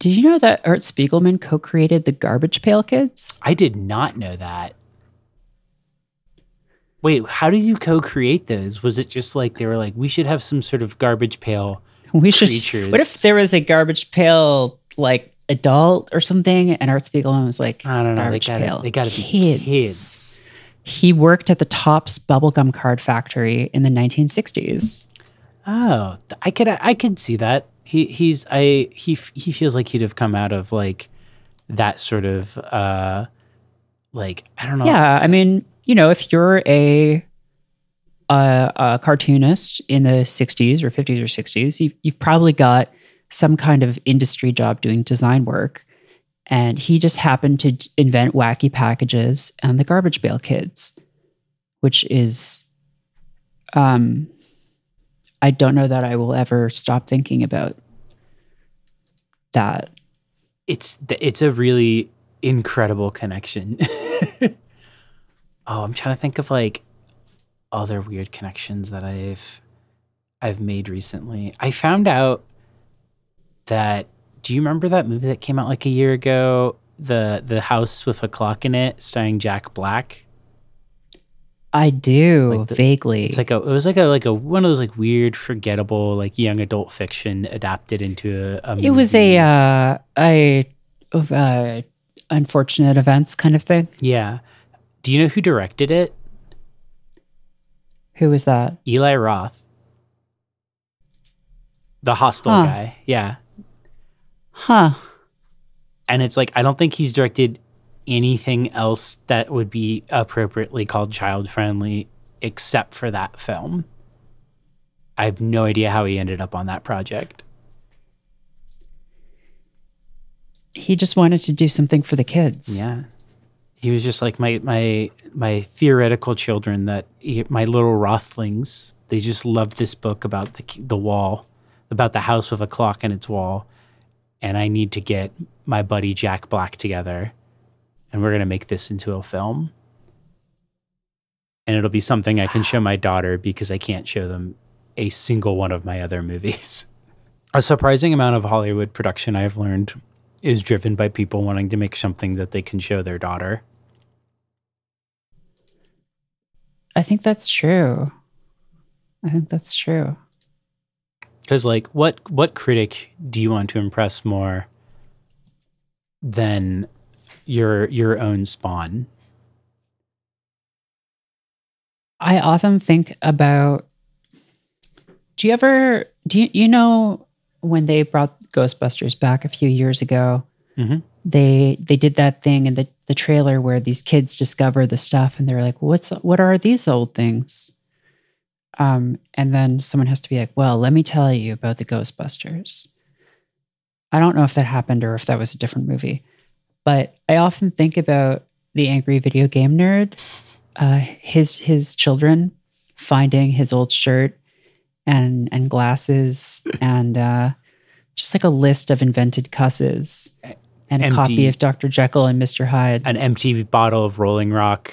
did you know that Art Spiegelman co created the Garbage Pail Kids? I did not know that. Wait, how did you co-create those? Was it just like they were like, we should have some sort of garbage pail? We should. Creatures. What if there was a Garbage Pail like adult or something, and Art Spiegelman was like, I don't know. They Garbage gotta, Pail they gotta be Kids. kids. He worked at the Topps bubblegum card factory in the 1960s. Oh, I could I could see that. He he's I he he feels like he'd have come out of like that sort of uh like I don't know. Yeah, I mean, you know, if you're a a, a cartoonist in the 60s or 50s or 60s, you've, you've probably got some kind of industry job doing design work. And he just happened to invent wacky packages and the Garbage Pail Kids, which is, um, I don't know that I will ever stop thinking about that. It's it's a really incredible connection. oh, I'm trying to think of like other weird connections that I've I've made recently. I found out that do you remember that movie that came out like a year ago? The the house with a clock in it, starring Jack Black. I do Like the- vaguely. It's like a it was like a like a one of those like weird, forgettable, like young adult fiction adapted into a, a It was a uh, a uh, unfortunate events kind of thing. yeah. Do you know who directed it? Who was that? Eli Roth, the Hostel Huh. guy. Yeah, Huh. and it's like I don't think he's directed anything else that would be appropriately called child friendly except for that film. I have no idea how he ended up on that project. He just wanted to do something for the kids. Yeah. He was just like my my my theoretical children that my little Rothlings. They just loved this book about the the wall, about the house with a clock in its wall, and I need to get my buddy Jack Black together, and we're gonna make this into a film. And it'll be something I can show my daughter because I can't show them a single one of my other movies. A surprising amount of Hollywood production I've learned is driven by people wanting to make something that they can show their daughter. I think that's true. I think that's true. Because like, what what critic do you want to impress more than your your own spawn? I often think about do you ever do you, you know when they brought Ghostbusters back a few years ago? Mhm. They they did that thing in the, the trailer where these kids discover the stuff and they're like, What's what are these old things? Um, and then someone has to be like, Well, let me tell you about the Ghostbusters. I don't know if that happened or if that was a different movie, but I often think about the angry video game nerd uh, his his children finding his old shirt and and glasses and uh, just like a list of invented cusses and a Empty. copy of Dr. Jekyll and Mr. Hyde, An empty bottle of Rolling Rock.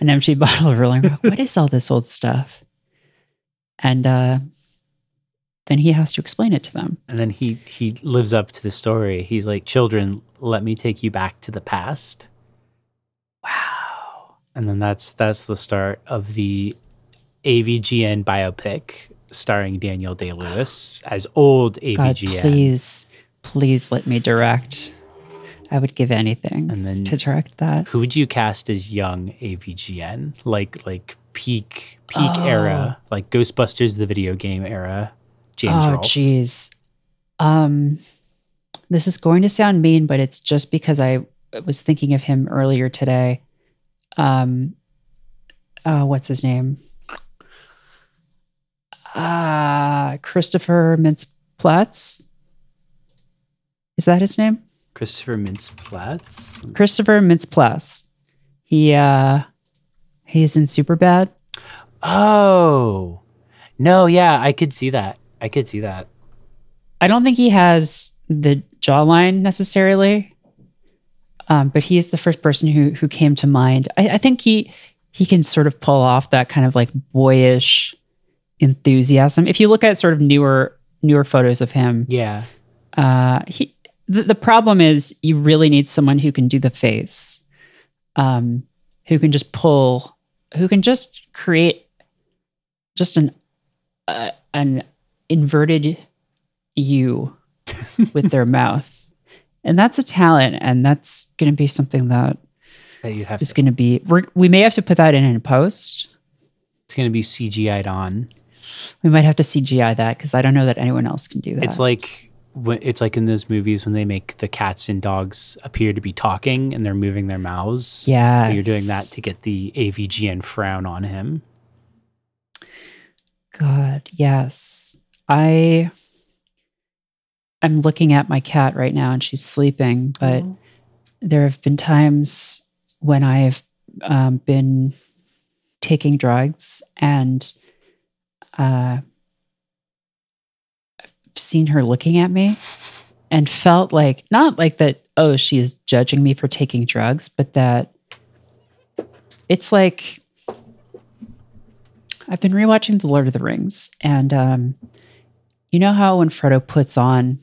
an empty bottle of Rolling Rock. what is all this old stuff? And uh, then he has to explain it to them. And then he he lives up to the story. He's like, "Children, let me take you back to the past." Wow. And then that's that's the start of the AVGN biopic starring Daniel Day Lewis as old God, AVGN. please, please let me direct. I would give anything And then- to direct that. Who would you cast as young AVGN? Like like peak peak Oh. era, like Ghostbusters the video game era. James oh, Rolfe. jeez. Um, this is going to sound mean, but it's just because I was thinking of him earlier today. Um, uh, what's his name? Uh, Christopher Mintz-Platz. Is that his name? Christopher Mintz-Platz. Christopher Mintz-Platz. He uh, he's in Superbad. Oh. No, yeah, I could see that. I could see that. I don't think he has the jawline necessarily, um, but he is the first person who who came to mind. I, I think he he can sort of pull off that kind of like boyish enthusiasm. If you look at sort of newer newer photos of him, Yeah. uh, he the, the problem is you really need someone who can do the face, um, who can just pull, who can just create just an uh, an inverted U with their mouth, and that's a talent, and that's going to be something that That you'd have is to, going to be. We're, we may have to put that in in post. it's going to be CGI'd on. We might have to CGI that because I don't know that anyone else can do that. It's like it's like in those movies when they make the cats and dogs appear to be talking and they're moving their mouths. yeah, You're doing that to get the AVGN frown on him. God, yes. I I'm looking at my cat right now and she's sleeping, but there have been times when I've um, been taking drugs and uh, I've seen her looking at me and felt like not like that, oh, she is judging me for taking drugs, but that it's like I've been rewatching The Lord of the Rings, and um, you know how when Frodo puts on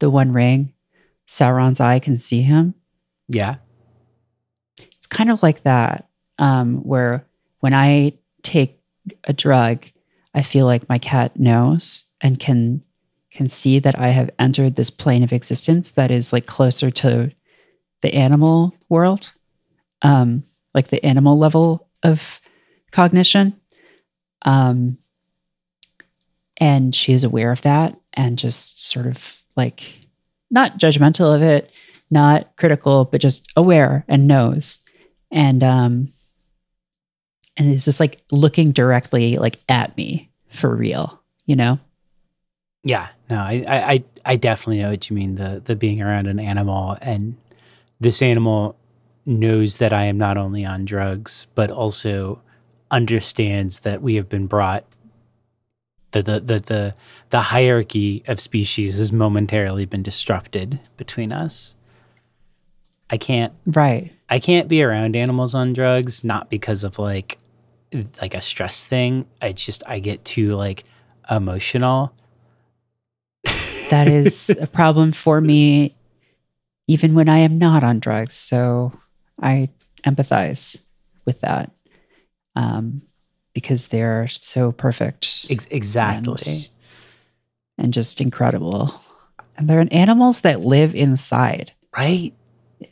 the One Ring, Sauron's eye can see him. Yeah. It's kind of like that, um, where when I take a drug, I feel like my cat knows and can can see that I have entered this plane of existence that is like closer to the animal world, um, like the animal level of cognition. Um, and she is aware of that and just sort of like not judgmental of it, not critical, but just aware and knows. And um, and it's just like looking directly like at me for real, you know? Yeah. No, I, I, I- I definitely know what you mean. The the being around an animal and this animal knows that I am not only on drugs, but also understands that we have been brought the the the the, the hierarchy of species has momentarily been disrupted between us. I can't Right. I can't be around animals on drugs, not because of like like a stress thing. I just I get too like emotional. That is a problem for me even when I am not on drugs. So I empathize with that. Um, because they're so perfect. Ex- exactly. and, and just incredible. And they're animals that live inside. right?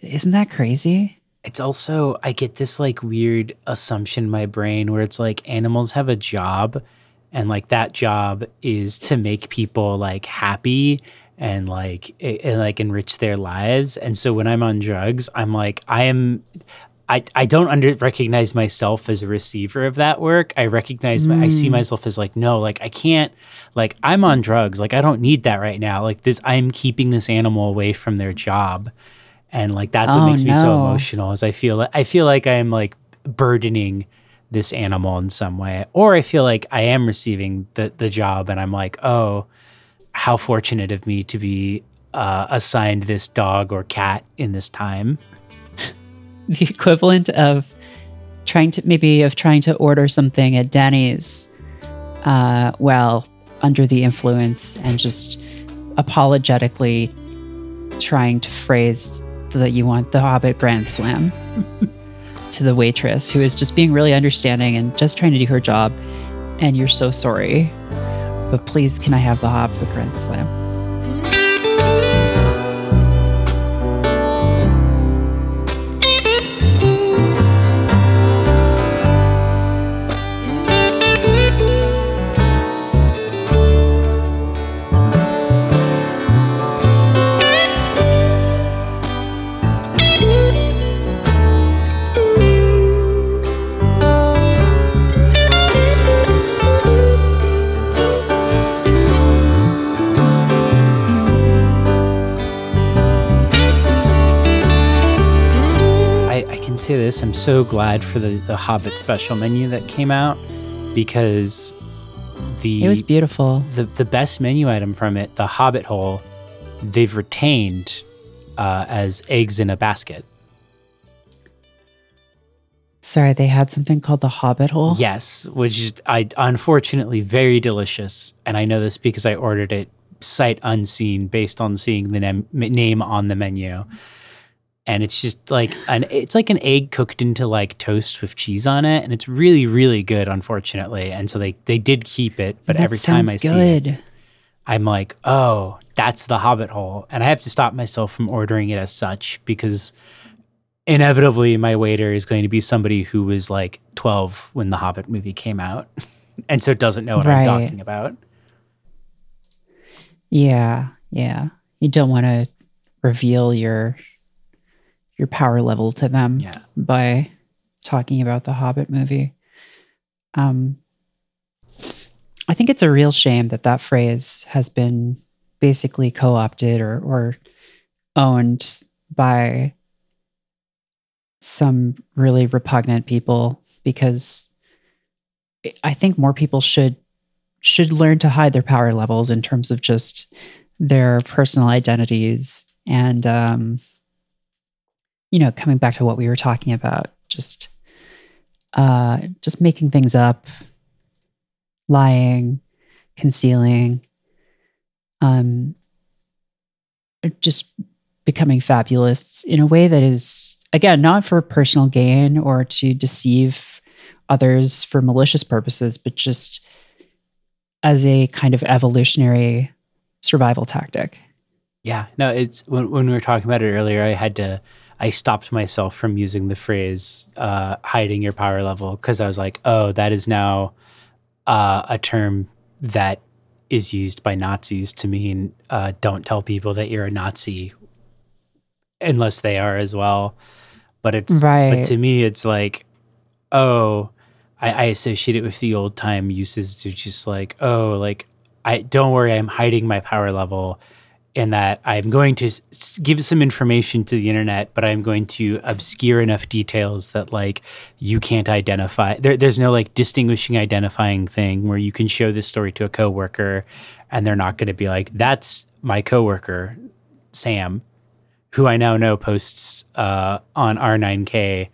Isn't that crazy? It's also I get this like weird assumption in my brain where it's like animals have a job and like that job is to make people like happy and like and like enrich their lives. And so when I'm on drugs, I'm like I am I, I don't under recognize myself as a receiver of that work. I recognize my, I see mm. myself as like no, like I can't like I'm on drugs. Like I don't need that right now. Like this I'm keeping this animal away from their job. And like that's what Oh, makes me so emotional is I feel like I feel like I am like burdening this animal in some way. Or I feel like I am receiving the the job and I'm like, oh, how fortunate of me to be uh, assigned this dog or cat in this time. the equivalent of trying to maybe of trying to order something at Denny's uh, while under the influence and just apologetically trying to phrase that you want the Hobbit Grand Slam to the waitress who is just being really understanding and just trying to do her job. And you're so sorry, but please, can I have the Hobbit Grand Slam? Say this: I'm so glad for the the Hobbit special menu that came out because the It was beautiful. the the best menu item from it, the Hobbit hole, they've retained uh, as eggs in a basket. Sorry, they had something called the Hobbit Hole. Yes, which is I unfortunately very delicious, and I know this because I ordered it sight unseen based on seeing the nem- name on the menu. And it's just like an it's like an egg cooked into like toast with cheese on it, and it's really really good. Unfortunately, and so they they did keep it, but That every time I sounds see it. I'm like, oh, that's the Hobbit hole. And I have to stop myself from ordering it as such because inevitably my waiter is going to be somebody who was like 12 when the Hobbit movie came out and so doesn't know what I'm talking about. Yeah, yeah. You don't want to reveal your your power level to them Yeah. by talking about the Hobbit movie. Um, I think it's a real shame that that phrase has been basically co-opted or or owned by some really repugnant people because I think more people should should learn to hide their power levels in terms of just their personal identities and um you know coming back to what we were talking about just uh just making things up lying concealing um just becoming fabulists in a way that is again not for personal gain or to deceive others for malicious purposes but just as a kind of evolutionary survival tactic. Yeah, no, it's when, when we were talking about it earlier, I had to, I stopped myself from using the phrase uh, hiding your power level because I was like, oh, that is now uh, a term that is used by Nazis to mean uh, don't tell people that you're a Nazi unless they are as well. But it's, but to me, it's like, oh, I, I associate it with the old time uses to just like, oh, like, I don't worry, I'm hiding my power level in that I'm going to give some information to the internet, but I'm going to obscure enough details that like you can't identify. There, there's no like distinguishing, identifying thing where you can show this story to a coworker, and they're not going to be like, "That's my coworker, Sam," who I now know posts uh, on R9K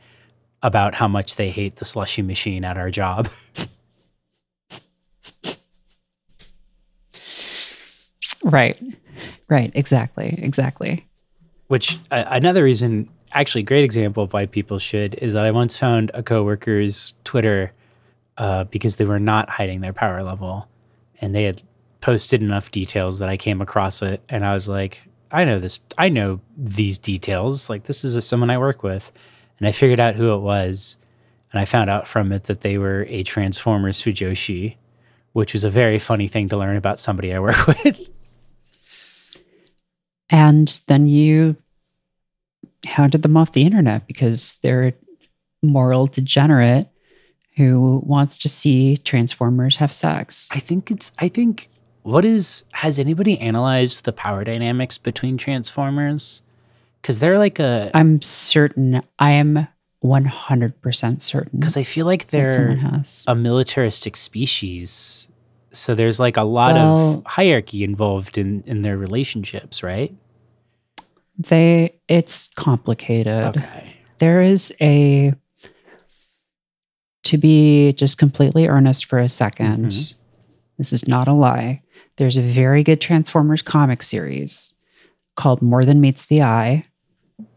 about how much they hate the slushy machine at our job. Right. Right. Exactly. Exactly. Which uh, another reason, actually, great example of why people should is that I once found a coworker's Twitter uh, because they were not hiding their power level, and they had posted enough details that I came across it, and I was like, I know this, I know these details. Like this is someone I work with, and I figured out who it was, and I found out from it that they were a Transformers Fujoshi, which was a very funny thing to learn about somebody I work with. And then you hounded them off the internet because they're a moral degenerate who wants to see Transformers have sex. I think it's. I think what is. Has anybody analyzed the power dynamics between Transformers? Because they're like a. I'm certain, I am 100% certain Because I feel like they're has. a militaristic species, so there's like a lot Well- of hierarchy involved in in their relationships, right? They, it's complicated. Okay. there is a to be just completely earnest for a 2nd Mhm. this is not a lie there's a very good transformers comic series called more than meets the eye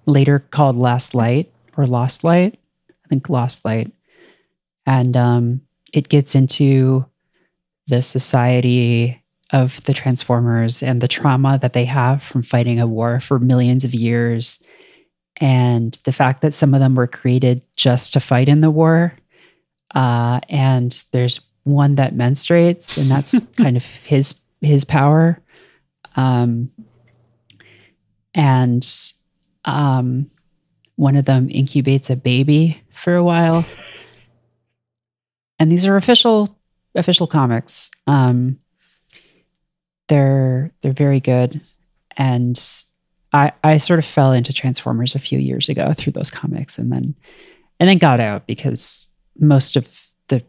later called last light or lost light i think lost light and um, it gets into the society of the transformers and the trauma that they have from fighting a war for millions of years and the fact that some of them were created just to fight in the war. Uh, and there's one that menstruates, and that's kind of his his power. Um, and um, one of them incubates a baby for a while. And these are official official comics. Um, they're they're very good, and I, I sort of fell into Transformers a few years ago through those comics and then and then got out because most of the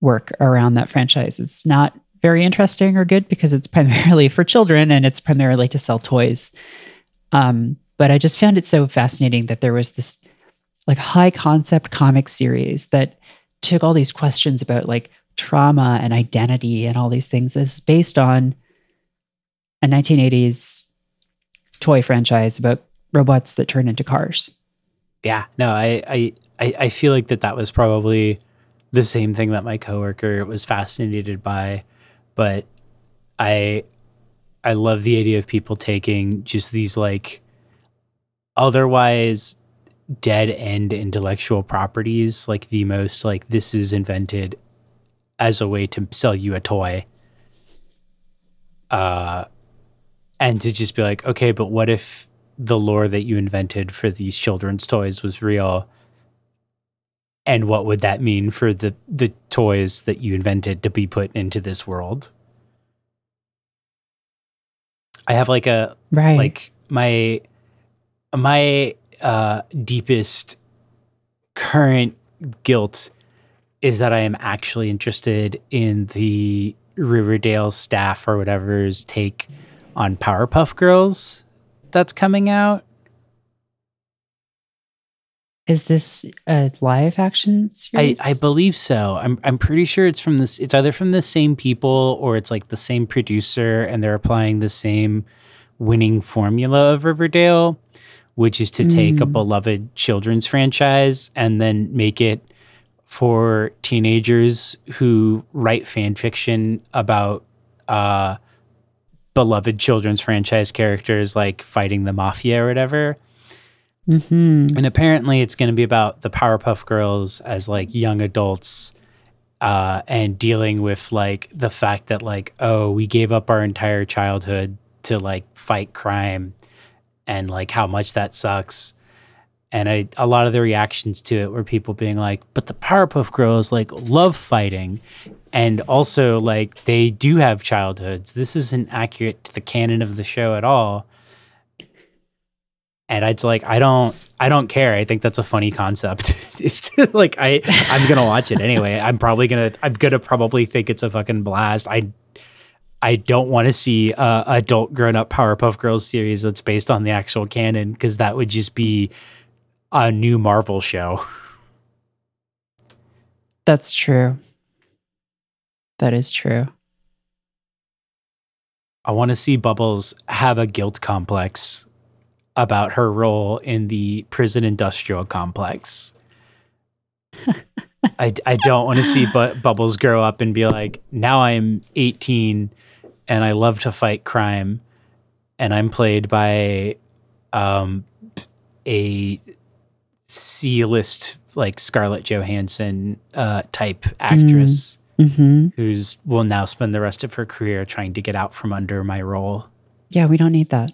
work around that franchise is not very interesting or good because it's primarily for children and it's primarily to sell toys. Um, but I just found it so fascinating that there was this like high concept comic series that took all these questions about like trauma and identity and all these things. is based on a 1980s toy franchise about robots that turn into cars. Yeah, no, I, I, I feel like that that was probably the same thing that my coworker was fascinated by, but I, I love the idea of people taking just these like otherwise dead end intellectual properties, like the most like this is invented as a way to sell you a toy. Uh, and to just be like, okay, but what if the lore that you invented for these children's toys was real? And what would that mean for the the toys that you invented to be put into this world? I have like a Right. like my my uh deepest current guilt is that I am actually interested in the Riverdale staff or whatever's take on Powerpuff Girls that's coming out. Is this a live action I, series? I believe so. I'm I'm pretty sure it's from this it's either from the same people or it's like the same producer and they're applying the same winning formula of Riverdale, which is to take a Mm. beloved children's franchise and then make it for teenagers who write fan fiction about uh beloved children's franchise characters like fighting the mafia or whatever. Mhm. And apparently, it's going to be about the Powerpuff Girls as like young adults, uh, and dealing with like the fact that like, oh, we gave up our entire childhood to like fight crime, and like how much that sucks. And I, a lot of the reactions to it were people being like, but the Powerpuff Girls like love fighting, and also like they do have childhoods. This isn't accurate to the canon of the show at all and I'd like I don't I don't care. I think that's a funny concept. it's just, like I I'm gonna watch it anyway. I'm probably gonna I'm gonna probably think it's a fucking blast. I I don't want to see a adult grown up Powerpuff Girls series that's based on the actual canon because that would just be a new Marvel show. That's true. That is true. I want to see Bubbles have a guilt complex about her role in the prison industrial complex. I, I don't want to see Bu- Bubbles grow up and be like, now I'm 18 and I love to fight crime and I'm played by um, a C list, like Scarlett Johansson uh, type actress hmm who's will now spend the rest of her career trying to get out from under my role. Yeah, we don't need that.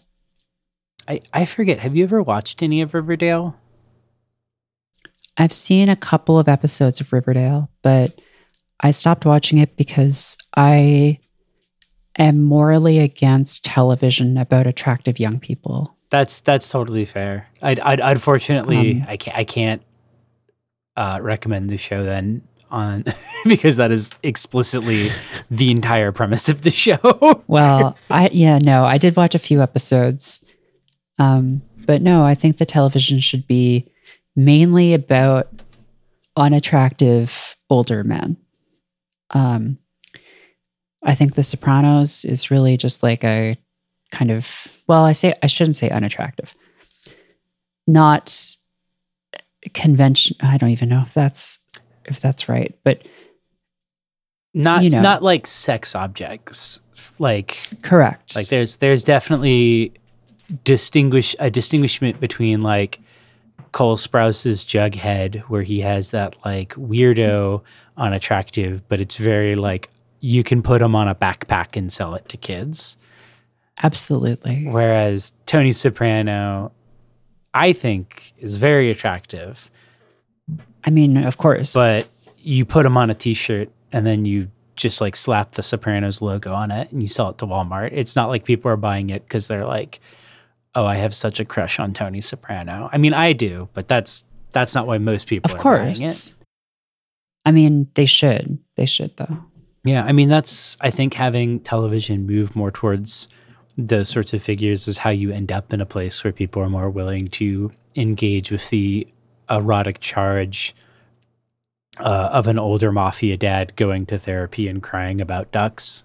I, I forget. Have you ever watched any of Riverdale? I've seen a couple of episodes of Riverdale, but I stopped watching it because I am morally against television about attractive young people. That's that's totally fair. I I unfortunately Um, I can't I can't uh, recommend the show then on because that is explicitly the entire premise of the show. Well, I yeah, no, I did watch a few episodes. Um, but no, I think the television should be mainly about unattractive older men. Um, I think The Sopranos is really just like a kind of well, I say I shouldn't say unattractive. Not convention I don't even know if that's if that's right, but not You know. not like sex objects. Like correct. like there's there's definitely distinguish a distinguishment between like Cole Sprouse's Jughead, where he has that like weirdo unattractive, but it's very like you can put them on a backpack and sell it to kids. Absolutely. Whereas Tony Soprano, I think, is very attractive, I mean, of course. but you put them on a t-shirt and then you just like slap the Sopranos logo on it and you sell it to Walmart. It's not like people are buying it because they're like, oh, I have such a crush on Tony Soprano. I mean, I do, but that's that's not why most people Of are buying it. course. I mean, they should. They should though. Yeah, I mean that's I think having television move more towards those sorts of figures is how you end up in a place where people are more willing to engage with the erotic charge uh, of an older mafia dad going to therapy and crying about ducks.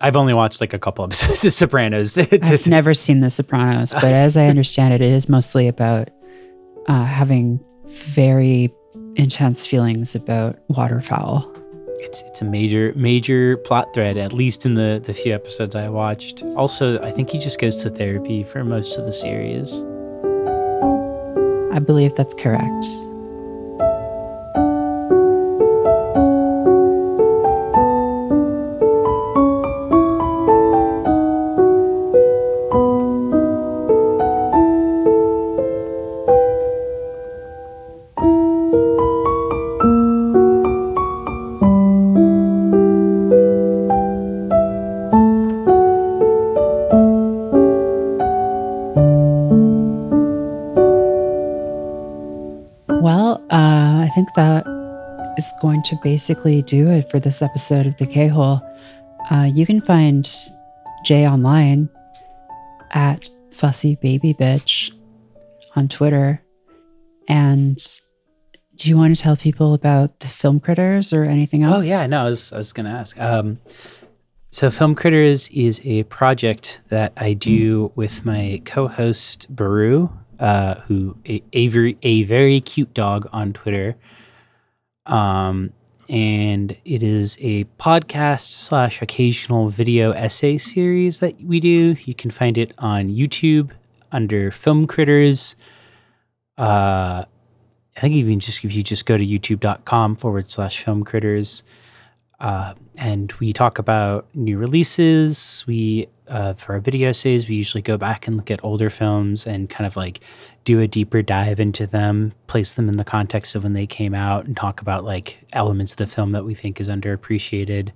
I've only watched like a couple episodes of Sopranos. I've never seen The Sopranos, but as I understand it, it is mostly about uh, having very intense feelings about waterfowl. it's it's a major major plot thread at least in the the few episodes I watched. Also, I think he just goes to therapy for most of the series. I believe that's correct. Basically do it for this episode of the K Hole. Uh, you can find Jae online at Fussy Baby Bitch on Twitter. And do you want to tell people about the film critters or anything else? Oh yeah, no, I was I was gonna ask. Um, so Film Critters is a project that I do with my co-host Baru, uh, who a, a very a very cute dog on Twitter. Um, and it is a podcast slash occasional video essay series that we do. You can find it on YouTube under Film Critters. Uh, I think even just if you just go to youtube.com forward slash film critters, uh, and we talk about new releases. We, uh, for our video essays, we usually go back and look at older films and kind of like do a deeper dive into them, place them in the context of when they came out, and talk about like elements of the film that we think is underappreciated.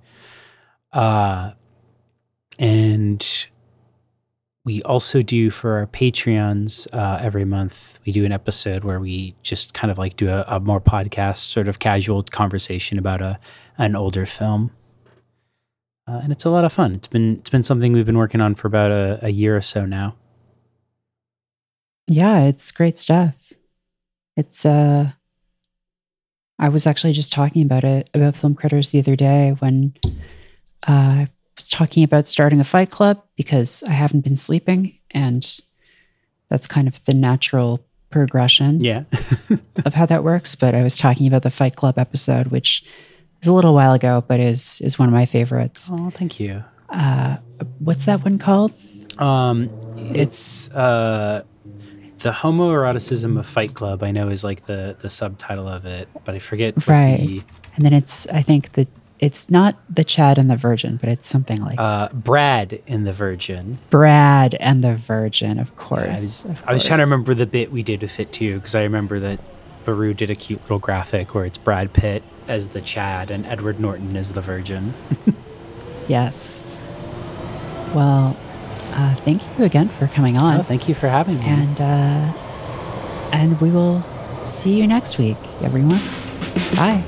Uh, and we also do for our Patreons uh, every month, we do an episode where we just kind of like do a, a more podcast, sort of casual conversation about a an older film. Uh, and it's a lot of fun. It's been it's been something we've been working on for about a, a year or so now. Yeah, it's great stuff. It's uh I was actually just talking about it about film critters the other day when uh, I was talking about starting a fight club because I haven't been sleeping and that's kind of the natural progression Yeah. of how that works. But I was talking about the Fight Club episode, which is a little while ago, but is is one of my favorites. oh, thank you. Uh, what's that one called? Um, it's uh, the homoeroticism of Fight Club. I know is like the the subtitle of it, but I forget. Right. the- And then it's I think the it's not the Chad and the Virgin, but it's something like uh, Brad in the Virgin. Brad and the Virgin, of course. I was, of I was trying to remember the bit we did with it too, because I remember that Baru did a cute little graphic where it's Brad Pitt as the Chad and Edward Norton as the Virgin. Yes. Well, uh, thank you again for coming on, Oh, thank you for having me. and uh, and we will see you next week, everyone. Bye.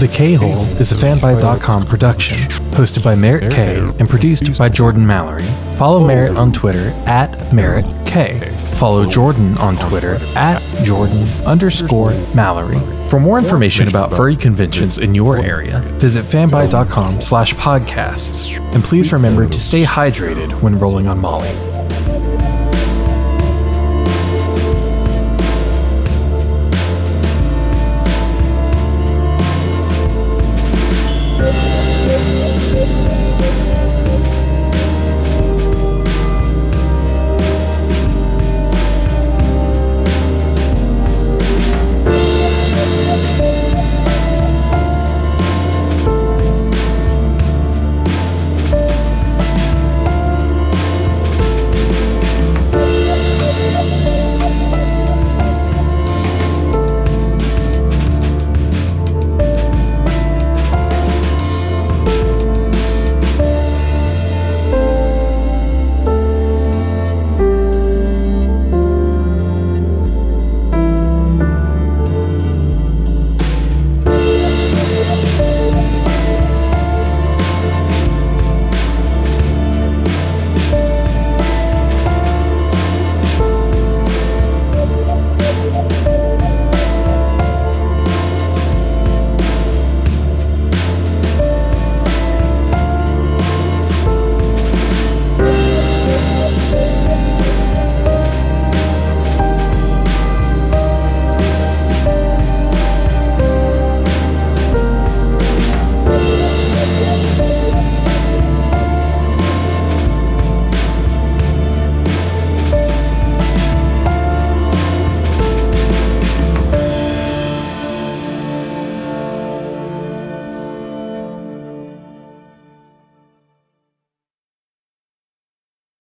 The K-Hole is a fanbyte.com production, hosted by Merritt K and produced by Jordan Mallory. Follow Merritt on Twitter at Merritt K. Follow Jordan on Twitter at Jordan underscore Mallory. For more information about furry conventions in your area, visit fanbyte.com slash podcasts. And please remember to stay hydrated when rolling on Molly.